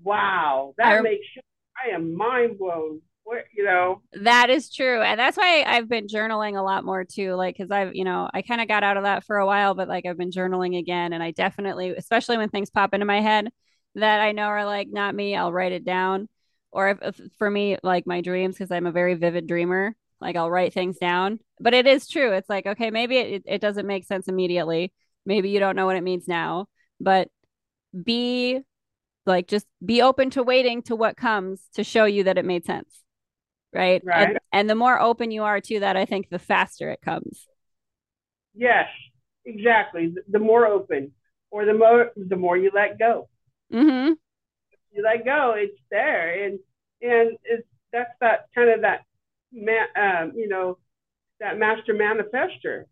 wow, that I, makes sense. I am mind blown. You know? That is true and that's why i've been journaling a lot more too like because i've you know i kind of got out of that for a while but like i've been journaling again and i definitely especially when things pop into my head that i know are like not me i'll write it down or if, if for me like my dreams because i'm a very vivid dreamer like i'll write things down but it is true it's like okay maybe it, it doesn't make sense immediately maybe you don't know what it means now but be like just be open to waiting to what comes to show you that it made sense right, right. And, and the more open you are to that i think the faster it comes yes exactly the more open or the more the more you let go mm-hmm you let go, it's there, and and it's that's that kind of that um, you know, that master manifester.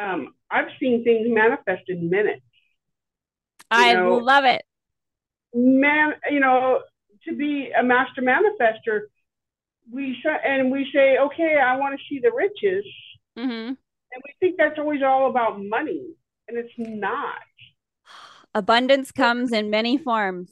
Um, I've seen things manifest in minutes. I know, love it. Man, you know, to be a master manifester, we and we say, okay, I want to see the riches, mm-hmm. and we think that's always all about money, and it's not. Abundance comes in many forms.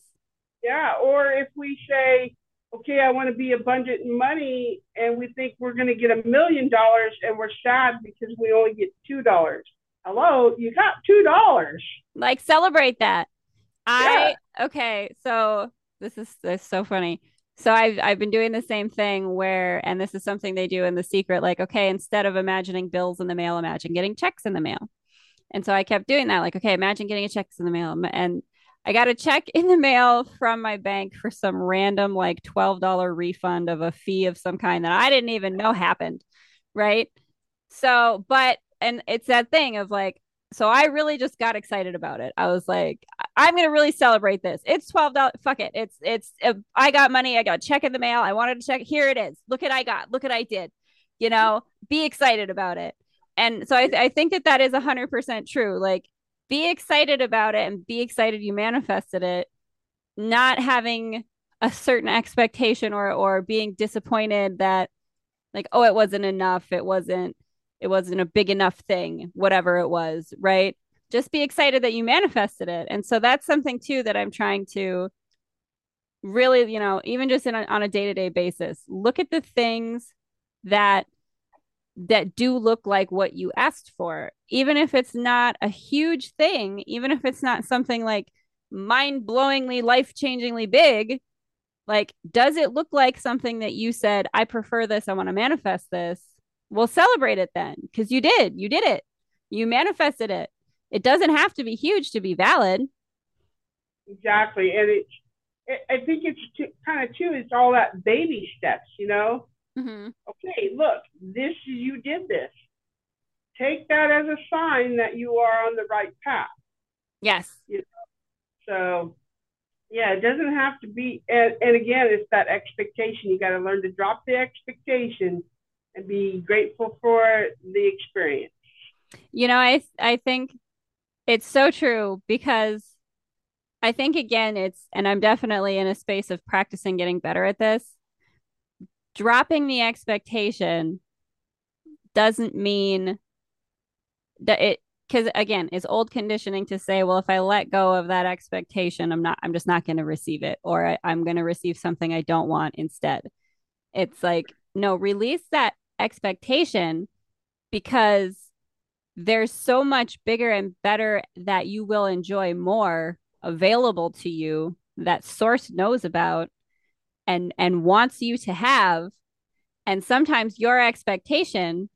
Yeah, or if we say, okay, I want to be abundant in money, and we think we're going to get a million dollars, and we're sad because we only get two dollars. Hello, you got two dollars. Like celebrate that. I yeah. okay, so this is this is so funny. So I've I've been doing the same thing where, and this is something they do in the secret. Like, okay, instead of imagining bills in the mail, imagine getting checks in the mail. And so I kept doing that. Like, okay, imagine getting a check in the mail, and I got a check in the mail from my bank for some random like $12 refund of a fee of some kind that I didn't even know happened. Right. So, but, and it's that thing of like, so I really just got excited about it. I was like, I'm to really celebrate this. It's $12. Fuck it. It's, it's, I got money. I got a check in the mail. I wanted to check. Here it is. Look at I got. Look at I did. You know, be excited about it. And so I, th- I think that that is 100% true. Like, be excited about it and be excited you manifested it not having a certain expectation or or being disappointed that like oh it wasn't enough it wasn't it wasn't a big enough thing whatever it was right just be excited that you manifested it and so that's something too that i'm trying to really you know even just a, on a day-to-day basis look at the things that that do look like what you asked for, even if it's not a huge thing, even if it's not something like mind blowingly, life changingly big. Like, does it look like something that you said, I prefer this, I want to manifest this? We'll celebrate it then because you did. You did it. You manifested it. It doesn't have to be huge to be valid. Exactly. And it, it I think it's kind of too, it's all that baby steps, you know? Mm-hmm. Okay, look, this you did this. Take that as a sign that you are on the right path. Yes. You know? So Yeah, it doesn't have to be. And, and again, it's that expectation. You got to learn to drop the expectation and be grateful for the experience. You know, I I think it's so true because I think again it's and I'm definitely in a space of practicing getting better at this. Dropping the expectation doesn't mean that it because again it's old conditioning to say well if i let go of that expectation i'm not i'm just not going to receive it or I, i'm going to receive something i don't want instead it's like no release that expectation because there's so much bigger and better that you will enjoy more available to you that source knows about and and wants you to have. And sometimes your expectation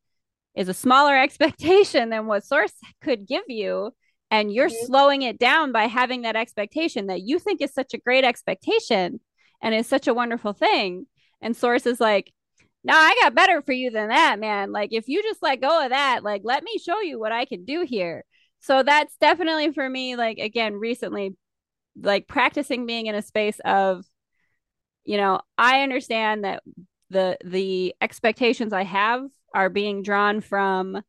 is a smaller expectation than what source could give you. And you're mm-hmm. slowing it down by having that expectation that you think is such a great expectation and is such a wonderful thing. And source is like no i got better for you than that man like if you just let go of that like let me show you what i can do here so that's definitely for me like again recently like practicing being in a space of you know i understand that the the expectations i have are being drawn from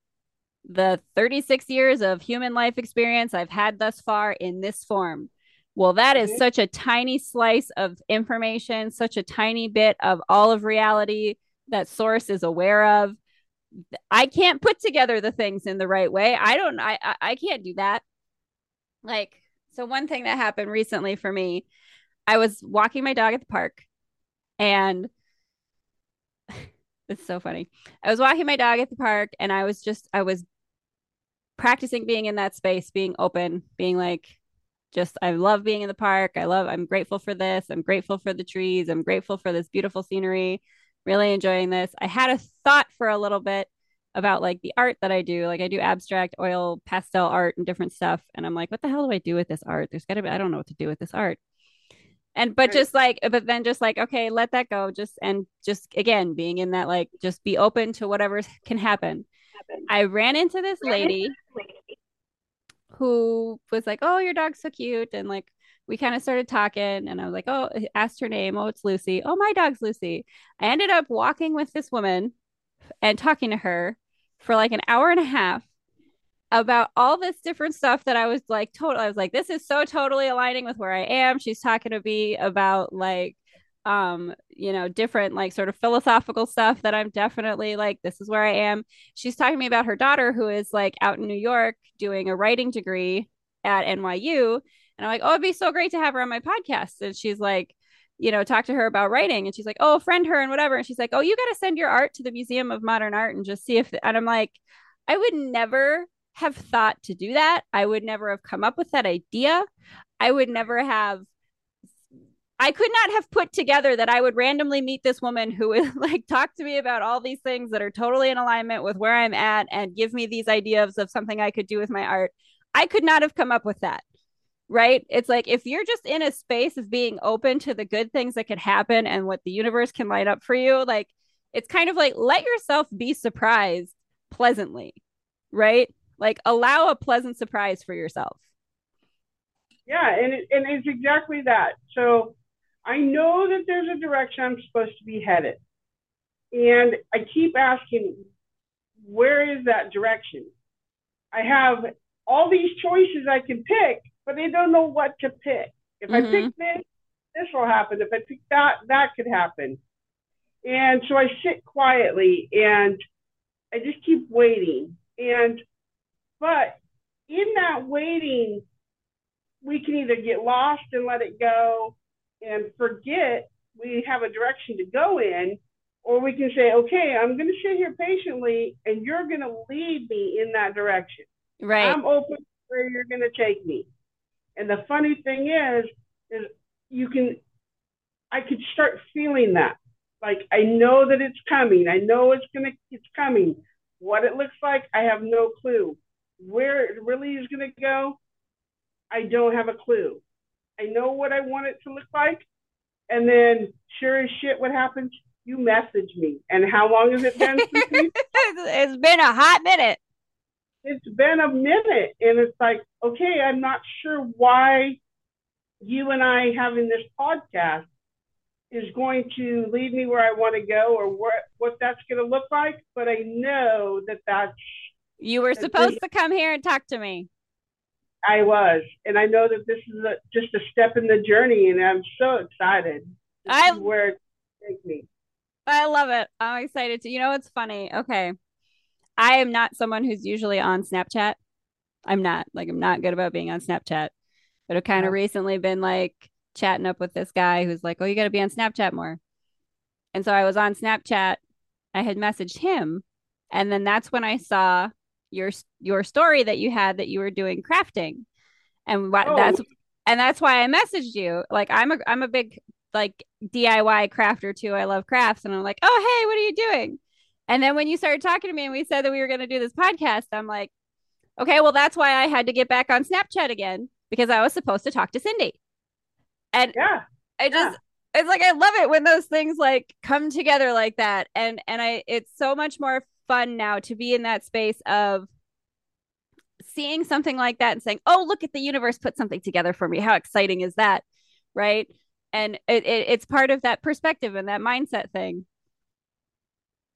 the 36 years of human life experience I've had thus far in this form. Well, that is mm-hmm. such a tiny slice of information, such a tiny bit of all of reality that source is aware of. I can't put together the things in the right way. I don't I I, can't do that. Like so one thing that happened recently for me, I was walking my dog at the park and it's so funny. I was walking my dog at the park and I was just I was practicing being in that space, being open, being like just I love being in the park. I love I'm grateful for this. I'm grateful for the trees. I'm grateful for this beautiful scenery. Really enjoying this. I had a thought for a little bit about like the art that I do. Like I do abstract oil pastel art and different stuff and I'm like what the hell do I do with this art? There's got to be I don't know what to do with this art and but right. just like but then just like okay let that go just and just again being in that like just be open to whatever can happen, happen. i ran into this lady who was like oh your dog's so cute and like we kind of started talking and i was like oh asked her name oh it's lucy oh my dog's lucy i ended up walking with this woman and talking to her for like an hour and a half about all this different stuff that I was like, total. I was like, this is so totally aligning with where I am. She's talking to me about like, um, you know, different like sort of philosophical stuff that I'm definitely like, this is where I am. She's talking to me about her daughter who is like out in New York doing a writing degree at NYU. And I'm like, oh, it'd be so great to have her on my podcast. And she's like, you know, talk to her about writing. And she's like, oh, friend her and whatever. And she's like, oh, you got to send your art to the Museum of Modern Art and just see if, and I'm like, I would never have thought to do that. I would never have come up with that idea. I would never have I could not have put together that I would randomly meet this woman who would like talk to me about all these things that are totally in alignment with where I'm at and give me these ideas of something I could do with my art. I could not have come up with that. Right? It's like if you're just in a space of being open to the good things that could happen and what the universe can light up for you, like it's kind of like let yourself be surprised pleasantly. Right? Like allow a pleasant surprise for yourself. Yeah, and it, and it's exactly that. So I know that there's a direction I'm supposed to be headed. And I keep asking, where is that direction? I have all these choices I can pick, but they don't know what to pick. If mm-hmm. I pick mm-hmm. this, this will happen. If I pick that, that could happen. And so I sit quietly and I just keep waiting. And but in that waiting, we can either get lost and let it go and forget we have a direction to go in, or we can say, okay, I'm going to sit here patiently and you're going to lead me in that direction. Right. I'm open where you're going to take me. And the funny thing is, is you can, I could start feeling that. Like I know that it's coming. I know it's gonna, it's coming. What it looks like, I have no clue. Where it really is going to go, I don't have a clue. I know what I want it to look like. And then, sure as shit, what happens? You message me. And how long has it been? it's been a hot minute. It's been a minute. And it's like, okay, I'm not sure why you and I having this podcast is going to lead me where I want to go or what what that's going to look like. But I know that that's you were supposed to come here and talk to me. I was, and I know that this is a, just a step in the journey, and I'm so excited. I where it take me. I love it. I'm excited to. You know, it's funny. Okay, I am not someone who's usually on Snapchat. I'm not like I'm not good about being on Snapchat, but I've kind of yeah. recently been like chatting up with this guy who's like, "Oh, you got to be on Snapchat more." And so I was on Snapchat. I had messaged him, and then that's when I saw your your story that you had that you were doing crafting, and what oh. that's and that's why I messaged you. Like I'm a I'm a big like DIY crafter too. I love crafts, and I'm like, oh hey, what are you doing? And then when you started talking to me and we said that we were going to do this podcast, I'm like, okay, well that's why I had to get back on Snapchat again because I was supposed to talk to Cindy. And yeah, I just yeah. it's like I love it when those things like come together like that. And and I it's so much more fun now to be in that space of seeing something like that and saying, "Oh, look at the universe put something together for me. How exciting is that?" Right? And it, it it's part of that perspective and that mindset thing.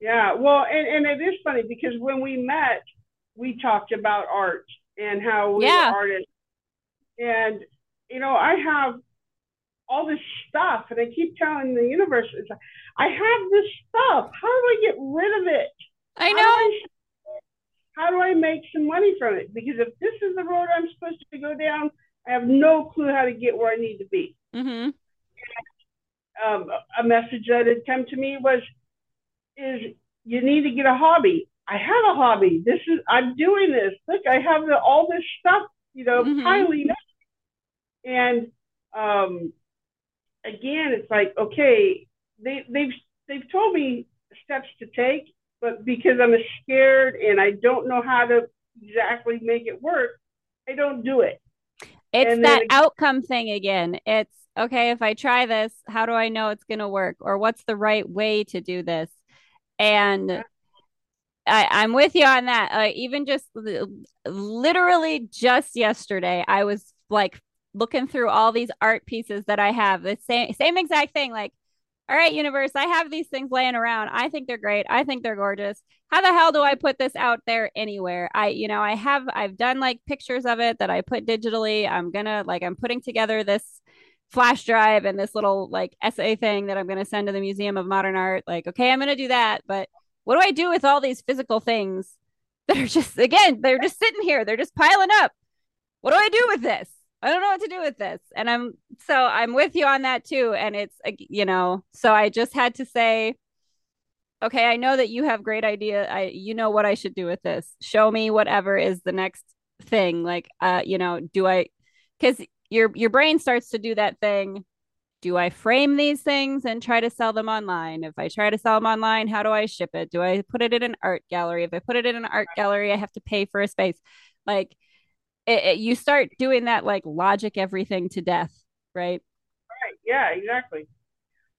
Yeah, well, and, and it is funny because when we met, we talked about art and how we yeah. artists. And, you know, I have all this stuff, and I keep telling the universe, I have this stuff. How do I get rid of it? I know. How do I, make some money from it? Because if this is the road I'm supposed to go down, I have no clue how to get where I need to be. Mm-hmm. um, a message that had come to me was, is you need to get a hobby. I have a hobby. This is I'm doing this. Look, I have the, all this stuff, you know, mm-hmm. piling up. And um, again, it's like okay, they they've they've told me steps to take, but because I'm scared and I don't know how to exactly make it work, I don't do it. It's and that outcome thing again. It's okay, if I try this, how do I know it's going to work? Or what's the right way to do this? And I, I'm with you on that. Uh, even just literally just yesterday, I was like looking through all these art pieces that I have. The same same exact thing. Like all right, universe, I have these things laying around. I think they're great. I think they're gorgeous. How the hell do I put this out there anywhere? I, you know, I have, I've done like pictures of it that I put digitally. I'm gonna, like, I'm putting together this flash drive and this little like essay thing that I'm gonna send to the Museum of Modern Art. Like, okay, I'm gonna do that. But what do I do with all these physical things that are just, again, they're just sitting here, they're just piling up? What do I do with this? I don't know what to do with this. And I'm so I'm with you on that too. And it's, you know, so I just had to say, okay, I know that you have great idea. I, you know what I should do with this. Show me whatever is the next thing. Like, uh, you know, do I, cause your, your brain starts to do that thing. Do I frame these things and try to sell them online? If I try to sell them online, how do I ship it? Do I put it in an art gallery? If I put it in an art gallery, I have to pay for a space. Like, it, it, you start doing that like logic everything to death, right? Right. Yeah, exactly.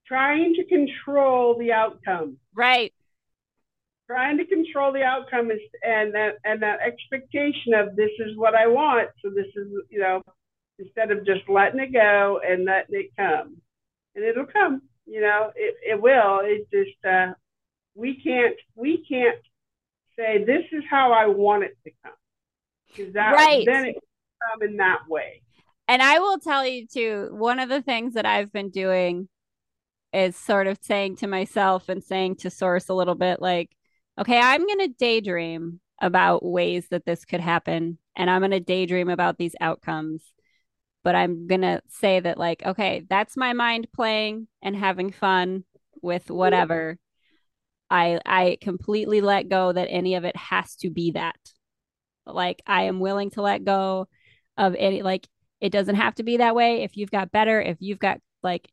Trying to control the outcome. Right. Trying to control the outcome is and that and that expectation of this is what I want. So this is you know, instead of just letting it go and letting it come. And it'll come, you know, it, it will. It just uh we can't we can't say this is how I want it to come that, right. then it come in that way. And I will tell you too, one of the things that I've been doing is sort of saying to myself and saying to source a little bit like, okay, I'm going to daydream about ways that this could happen and I'm going to daydream about these outcomes. But I'm going to say that, like, okay, that's my mind playing and having fun with whatever. I I completely let go that any of it has to be that. Like I am willing to let go of any like it doesn't have to be that way. If you've got better, if you've got like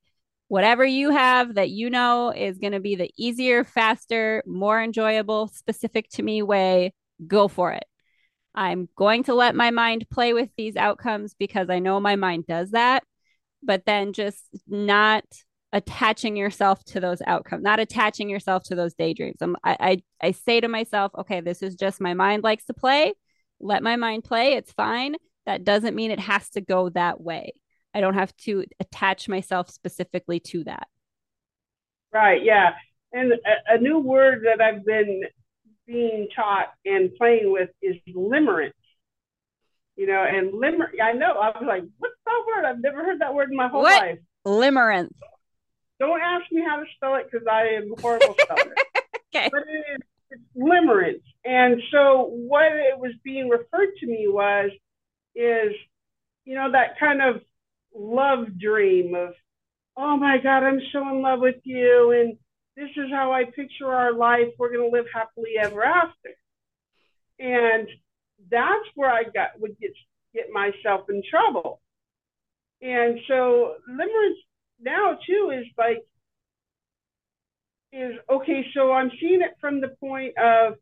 whatever you have that you know is going to be the easier, faster, more enjoyable, specific to me way, go for it. I'm going to let my mind play with these outcomes because I know my mind does that, but then just not attaching yourself to those outcomes, not attaching yourself to those daydreams. I'm, I, I, I say to myself, okay, this is just my mind likes to play let my mind play. It's fine. That doesn't mean it has to go that way. I don't have to attach myself specifically to that. Right. Yeah. And a, a new word that I've been being taught and playing with is limerence. You know, and limer, I know, I was like, what's that word? I've never heard that word in my whole what? life. Limerence. Don't ask me how to spell it because I am horrible speller. okay. But it is it's limerence. And so what it was being referred to me was, is, you know, that kind of love dream of, oh my God, I'm so in love with you. And this is how I picture our life. We're going to live happily ever after. And that's where I got would get get myself in trouble. And so limerence now too is like is okay. So I'm seeing it from the point of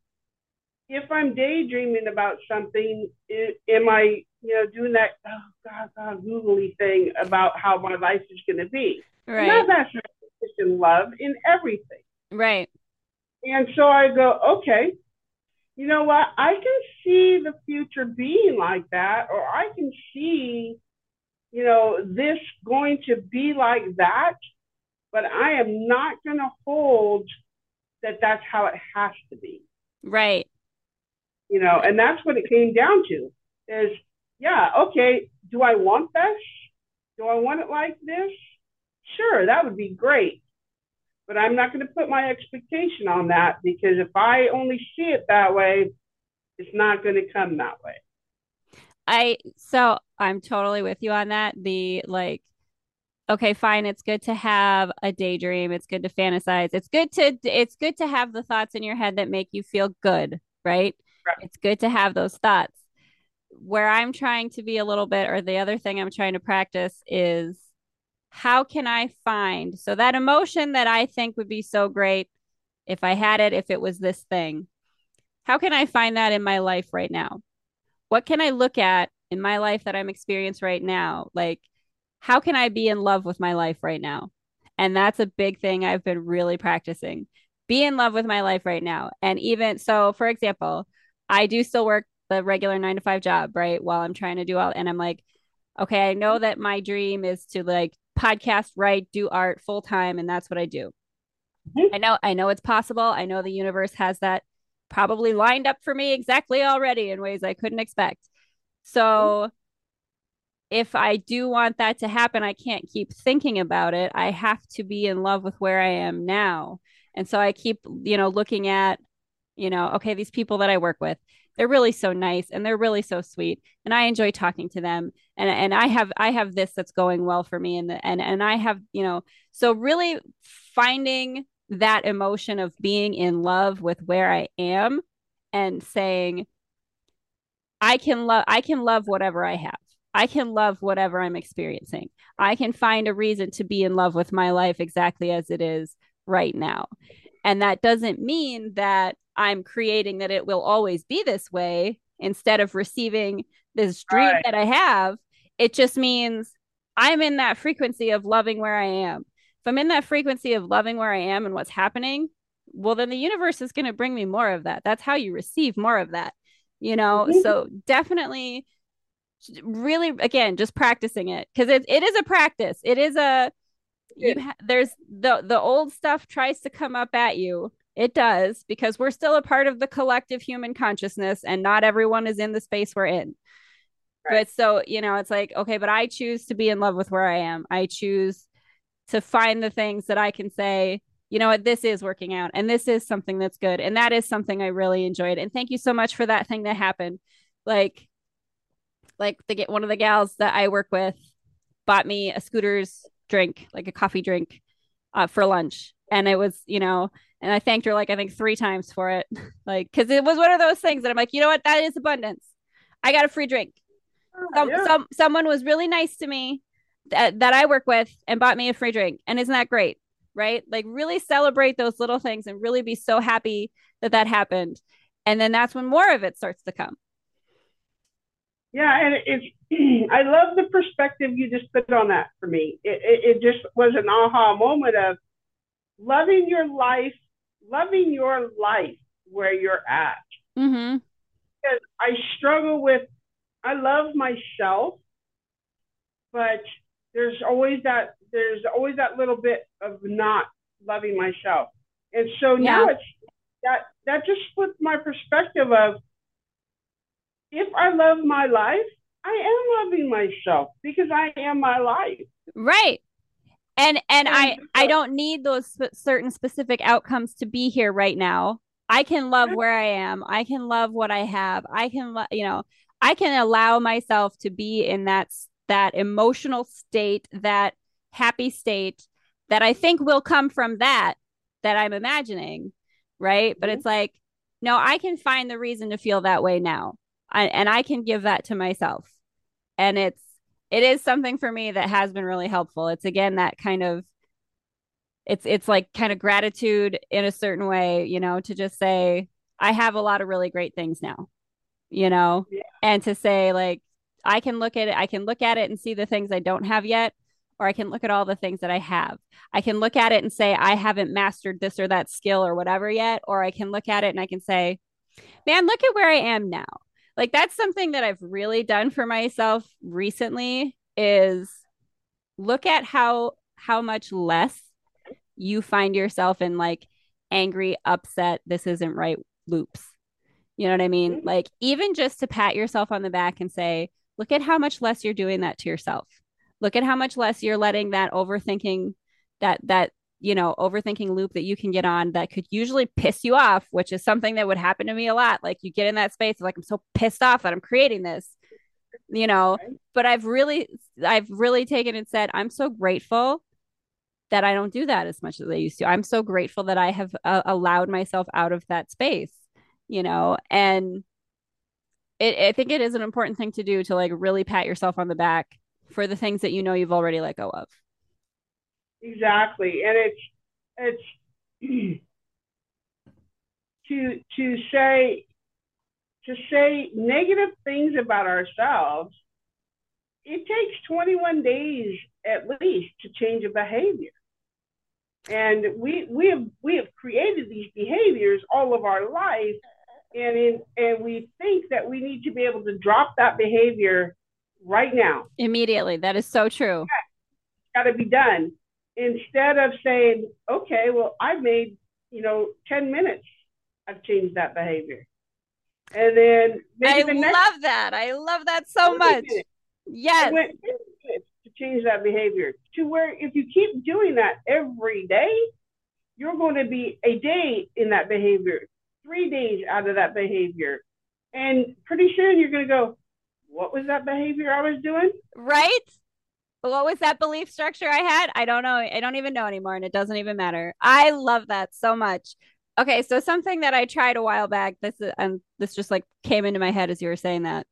if I'm daydreaming about something, am I you know doing that oh god god googly thing about how my life is going to be? Right. Not that's in love in everything. Right. And so I go okay you know what? I can see the future being like that, or I can see, you know, this going to be like that, but I am not going to hold that that's how it has to be. Right. You know, and that's what it came down to is, yeah, okay, do I want this? Do I want it like this? Sure, that would be great but I'm not going to put my expectation on that because if I only see it that way, it's not going to come that way. I so I'm totally with you on that. The like okay, fine, it's good to have a daydream, it's good to fantasize. It's good to it's good to have the thoughts in your head that make you feel good, right? right. It's good to have those thoughts. Where I'm trying to be a little bit or the other thing I'm trying to practice is how can I find so that emotion that I think would be so great if I had it, if it was this thing? How can I find that in my life right now? What can I look at in my life that I'm experiencing right now? Like, how can I be in love with my life right now? And that's a big thing I've been really practicing. Be in love with my life right now. And even so, for example, I do still work the regular nine to five job, right? While I'm trying to do all, and I'm like, okay, I know that my dream is to like podcast, write, do art full time, and that's what I do. Mm-hmm. I know, I know it's possible. I know the universe has that probably lined up for me exactly already in ways I couldn't expect. So mm-hmm. if I do want that to happen, I can't keep thinking about it. I have to be in love with where I am now. And so I keep, you know, looking at, you know, okay, these people that I work with, they're really so nice and they're really so sweet and i enjoy talking to them and and i have i have this that's going well for me and the, and and i have you know so really finding that emotion of being in love with where i am and saying i can love i can love whatever i have. I can love whatever i'm experiencing. I can find a reason to be in love with my life exactly as it is right now and that doesn't mean that I'm creating that it will always be this way instead of receiving this dream right. that I have. It just means I'm in that frequency of loving where I am. If I'm in that frequency of loving where I am and what's happening, well, then the universe is going to bring me more of that. That's how you receive more of that, you know? Mm-hmm. So definitely, really, again, just practicing it because it, it is a practice. It is a, you ha- there's the the old stuff tries to come up at you. It does because we're still a part of the collective human consciousness and not everyone is in the space we're in. Right. but so you know it's like okay but i choose to be in love with where i am. I choose to find the things that i can say you know what this is working out and this is something that's good. And that is something i really enjoyed. And thank you so much for that thing that happened. Like like the get one of the gals that i work with bought me a Scooter's drink, like a coffee drink, uh, for lunch. And it was, you know, and I thanked her like I think three times for it, like because it was one of those things that I'm like, you know what, that is abundance. I got a free drink. Oh, some, yeah. some someone was really nice to me that, that I work with and bought me a free drink, and isn't that great? Right? Like really celebrate those little things and really be so happy that that happened, and then that's when more of it starts to come. Yeah, and it's I love the perspective you just put on that for me. It, it, it just was an aha moment of loving your life, loving your life where you're at. Mm-hmm. Because I struggle with, I love myself, but there's always that there's always that little bit of not loving myself. And so yeah. now it's that that just flipped my perspective of if I love my life, I am loving myself because I am my life. Right. And and, I I don't need those sp- certain specific outcomes to be here right now. I can love where I am. I can love what I have. I can lo- you know, I can allow myself to be in that that emotional state, that happy state that I think will come from that that I'm imagining, right? Mm-hmm. But it's like no, I can find the reason to feel that way now. I, and I can give that to myself. And it's it is something for me that has been really helpful. It's again that kind of it's it's like kind of gratitude in a certain way, you know, to just say I have a lot of really great things now, you know, yeah. and to say like I can look at it, I can look at it and see the things I don't have yet, or I can look at all the things that I have. I can look at it and say I haven't mastered this or that skill or whatever yet, or I can look at it and I can say, man, look at where I am now. Like that's something that I've really done for myself recently is look at how how much less you find yourself in like angry, upset, this isn't right loops. You know what I mean? Mm-hmm. Like even just to pat yourself on the back and say, look at how much less you're doing that to yourself. Look at how much less you're letting that overthinking that that you know, overthinking loop that you can get on that could usually piss you off, which is something that would happen to me a lot. Like you get in that space, like I'm so pissed off that I'm creating this, you know. But I've really, I've really taken and said, I'm so grateful that I don't do that as much as I used to. I'm so grateful that I have uh, allowed myself out of that space, you know, and it, I think it is an important thing to do to like really pat yourself on the back for the things that you know you've already let go of. Exactly, and it's it's to to say to say negative things about ourselves. It takes 21 days at least to change a behavior. And we we have we have created these behaviors all of our life, and in and we think that we need to be able to drop that behavior right now. Immediately. That is so true. Yeah, got to be done instead of saying, okay, well, I've made, you know, 10 minutes, I've changed that behavior. And then I the love that. I love that so much. Minutes, yes. to change that behavior to where if you keep doing that every day, you're going to be a day in that behavior, three days out of that behavior. And pretty soon you're going to go, what was that behavior I was doing? Right? What was that belief structure I had? I don't know. I don't even know anymore, and it doesn't even matter. I love that so much. Okay, so something that I tried a while back. This is, and this just like came into my head as you were saying that.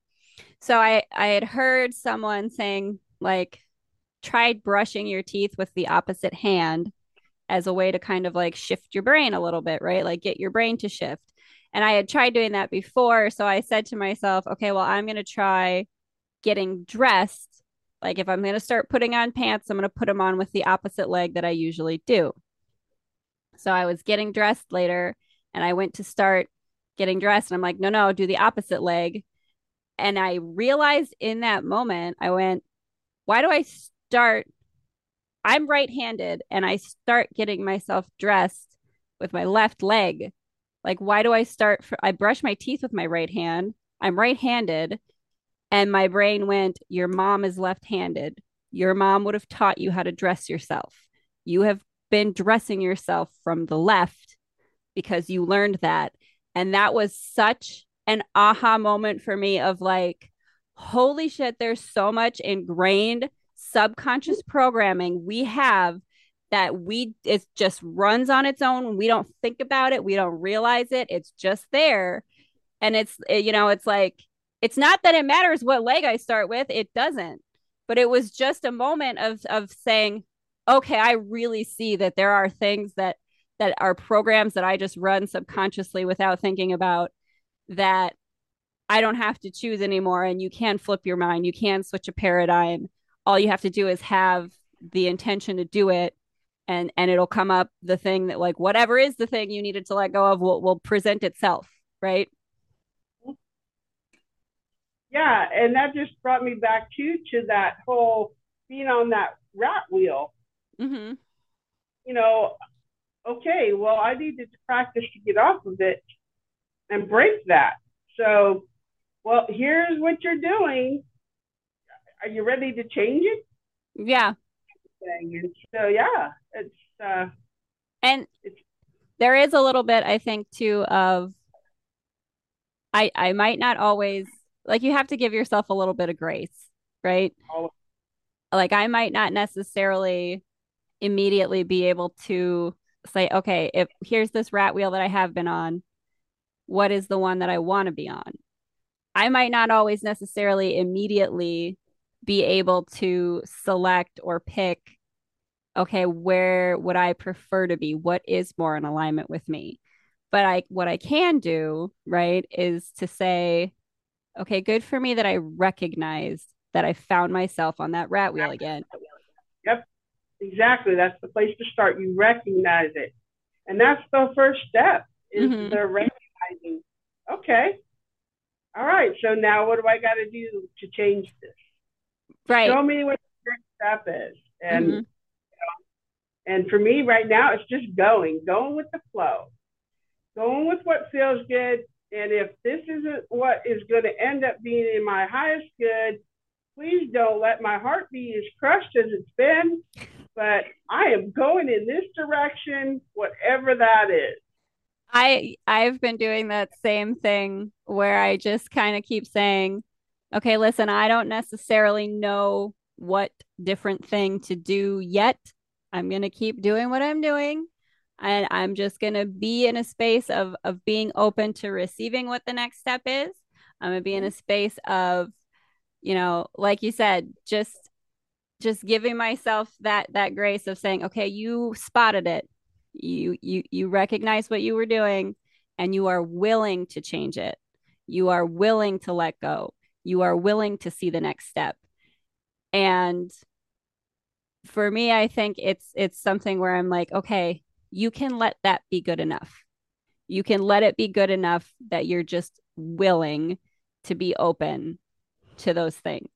So I I had heard someone saying like try brushing your teeth with the opposite hand as a way to kind of like shift your brain a little bit, right? Like get your brain to shift. And I had tried doing that before, so I said to myself, okay, well, I'm going to try getting dressed like if I'm going to start putting on pants, I'm going to put them on with the opposite leg that I usually do. So I was getting dressed later and I went to start getting dressed and I'm like, no, no, do the opposite leg. And I realized in that moment, I went, why do I start? I'm right handed and I start getting myself dressed with my left leg. Like, why do I start? For, I brush my teeth with my right hand. I'm right handed. And my brain went, Your mom is left handed. Your mom would have taught you how to dress yourself. You have been dressing yourself from the left because you learned that. And that was such an aha moment for me of like, holy shit, there's so much ingrained subconscious programming we have that we it just runs on its own we don't think about it we don't realize it it's just there and it's eh, you know it's like it's not that it matters what leg I start with, it doesn't. But it was just a moment of of saying, okay, I really see that there are things that that are programs that I just run subconsciously without thinking about that I don't have to choose anymore and you can flip your mind, you can switch a paradigm. All you have to do is have the intention to do it and and it'll come up the thing that like whatever is the thing you needed to let go of will will present itself, right? Yeah, and that just brought me back to to that whole being on that rat wheel. Mm-hmm. You know, okay, well, I needed to practice to get off of it and break that. So, well, here's what you're doing. Are you ready to change it? Yeah. And so, yeah, it's, uh, and it's, there is a little bit, I think, too, of I, I might not always like you have to give yourself a little bit of grace, right? Oh. Like I might not necessarily immediately be able to say, okay, if here's this rat wheel that I have been on, what is the one that I want to be on? I might not always necessarily immediately be able to select or pick, okay, where would I prefer to be? What is more in alignment with me? But I what I can do, right, is to say, okay, good for me that I recognized that I found myself on that rat wheel again. Yep. Exactly. That's the place to start. You recognize it. And that's the first step is mm-hmm. the recognizing, okay, all right, so now what do I got to do to change this? Right. Show me what the next step is. And, mm-hmm. you know, and for me right now, it's just going, going with the flow, going with what feels good. And if this isn't what is going to end up being in my highest good, please don't let my heart be as crushed as it's been but I am going in this direction, whatever that is. I I've been doing that same thing where I just kind of keep saying, okay, listen, I don't necessarily know what different thing to do yet. I'm going to keep doing what I'm doing and I'm just going to be in a space of of being open to receiving what the next step is. I'm going to be in a mm-hmm. space of you know, like you said, just just giving myself that that grace of saying okay you spotted it. You you you recognize what you were doing and you are willing to change it. You are willing to let go. You are willing to see the next step. And for me i think it's it's something where i'm like okay you can let that be good enough. You can let it be good enough that you're just willing to be open to those things.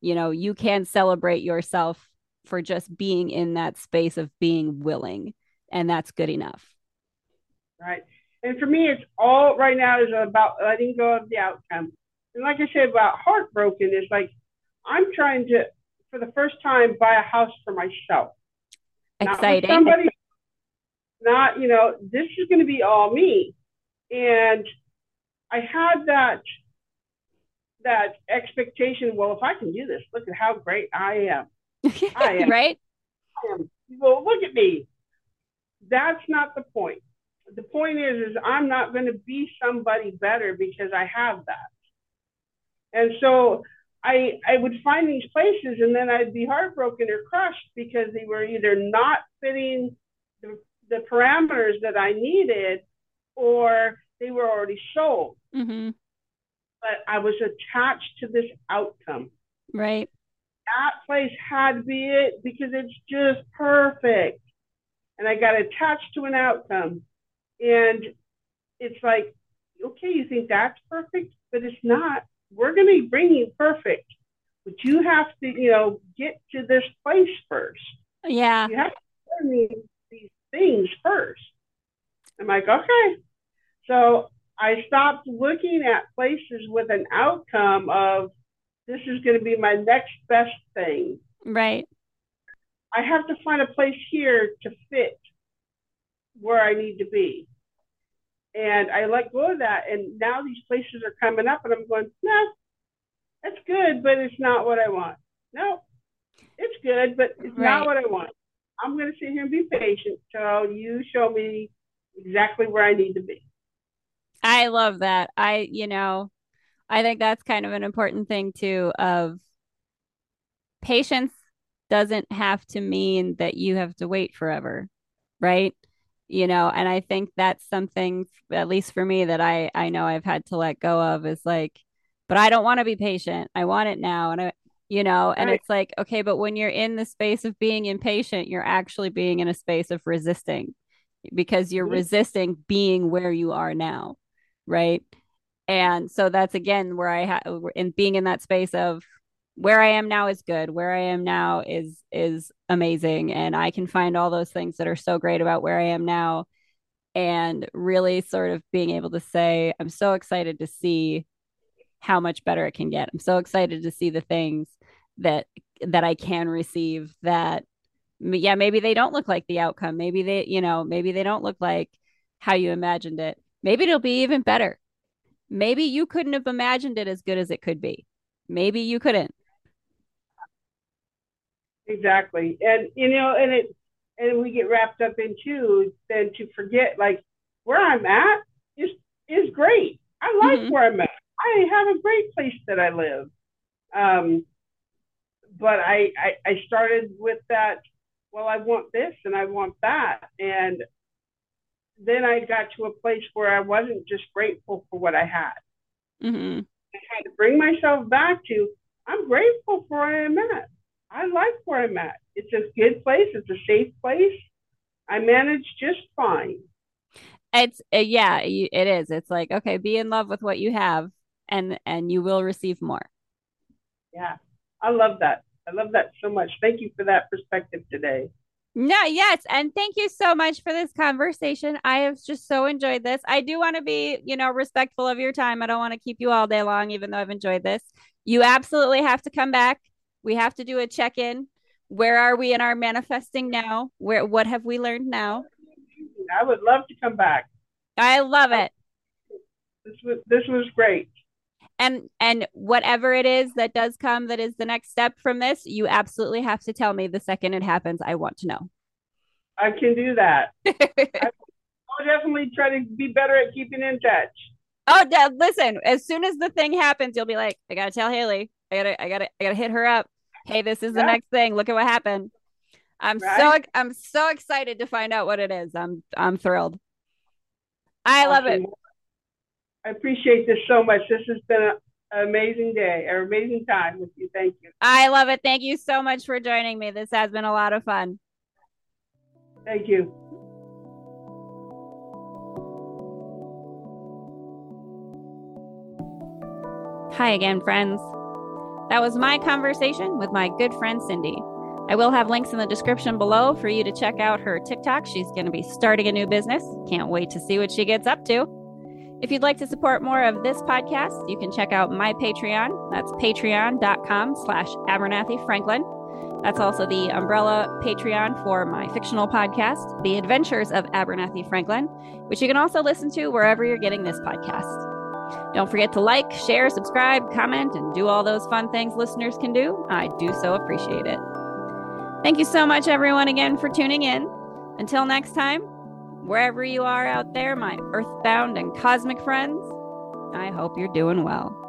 You know you can celebrate yourself for just being in that space of being willing and that's good enough. Right. And for me it's all right now is about letting go of the outcome. And like i said about heartbroken is like i'm trying to for the first time buy a house for myself. Exciting. somebody not you know this is going to be all me and i had that that expectation. Well, if I can do this, look at how great I am. I am right. I am. Well, look at me. That's not the point. The point is, is I'm not going to be somebody better because I have that. And so I I would find these places, and then I'd be heartbroken or crushed because they were either not fitting the, the parameters that I needed, or they were already sold. Mm-hmm but I was attached to this outcome. Right. That place had to be it because it's just perfect. And I got attached to an outcome. And it's like, okay, you think that's perfect, but it's not. We're going to bring you perfect, but you have to, you know, get to this place first. Yeah. You have to learn these, these things first. I'm like, okay. So I stopped looking at places with an outcome of this is going to be my next best thing. Right. I have to find a place here to fit where I need to be. And I let go of that. And now these places are coming up, and I'm going, no, that's good, but it's not what I want. No, it's good, but it's right. not what I want. I'm going to sit here and be patient till you show me exactly where I need to be. I love that. I, you know, I think that's kind of an important thing too of patience doesn't have to mean that you have to wait forever, right? You know, and I think that's something at least for me that I I know I've had to let go of is like but I don't want to be patient. I want it now and I you know, and right. it's like okay, but when you're in the space of being impatient, you're actually being in a space of resisting because you're mm-hmm. resisting being where you are now right and so that's again where i have in being in that space of where I am now is good. Where I am now is is amazing and I can find all those things that are so great about where I am now and really sort of being able to say I'm so excited to see how much better it can get. I'm so excited to see the things that that I can receive that yeah, maybe they don't look like the outcome. Maybe they, you know, maybe they don't look like how you imagined it. Maybe it'll be even better. Maybe you couldn't have imagined it as good as it could be. Maybe you couldn't. Exactly. And you know, and it and we get wrapped up into then to forget like where I'm at is is great. I like mm-hmm. where I'm at. I have a great place that I live. Um, but I, I I started with that. Well, I want this and I want that, and then I got to a place where I wasn't just grateful for what I had. Mm-hmm. I had to bring myself back to I'm grateful for where I'm at. I like where I'm at. It's a good place. It's a safe place. I manage just fine. It's uh, yeah, it is. It's like okay, be in love with what you have, and and you will receive more. Yeah, I love that. I love that so much. Thank you for that perspective today. No, yes. And thank you so much for this conversation. I have just so enjoyed this. I do want to be, you know, respectful of your time. I don't want to keep you all day long, even though I've enjoyed this. You absolutely have to come back. We have to do a check in. Where are we in our manifesting now? Where what have we learned now? I would love to come back. I love it. This was this was great and and whatever it is that does come that is the next step from this you absolutely have to tell me the second it happens i want to know. I can do that. I'll definitely try to be better at keeping in touch. Oh Dad, listen as soon as the thing happens you'll be like i gotta tell Haleigh. I gotta i gotta i gotta hit her up. Hey this is the yeah. next thing. Look at what happened. I'm right? so i'm so excited to find out what it is. I'm i'm thrilled. I love it I appreciate this so much. This has been an amazing day, an amazing time with you. Thank you. I love it. Thank you so much for joining me. This has been a lot of fun. Thank you. Hi again, friends. That was my conversation with my good friend Cindy. I will have links in the description below for you to check out her TikTok. She's going to be starting a new business. Can't wait to see what she gets up to. If you'd like to support more of this podcast, you can check out my Patreon. That's patreon.com slash Abernathy Franklin. That's also the umbrella Patreon for my fictional podcast, The Adventures of Abernathy Franklin, which you can also listen to wherever you're getting this podcast. Don't forget to like, share, subscribe, comment, and do all those fun things listeners can do. I do so appreciate it. Thank you so much, everyone, again for tuning in. Until next time, Wherever you are out there, my earthbound and cosmic friends, I hope you're doing well.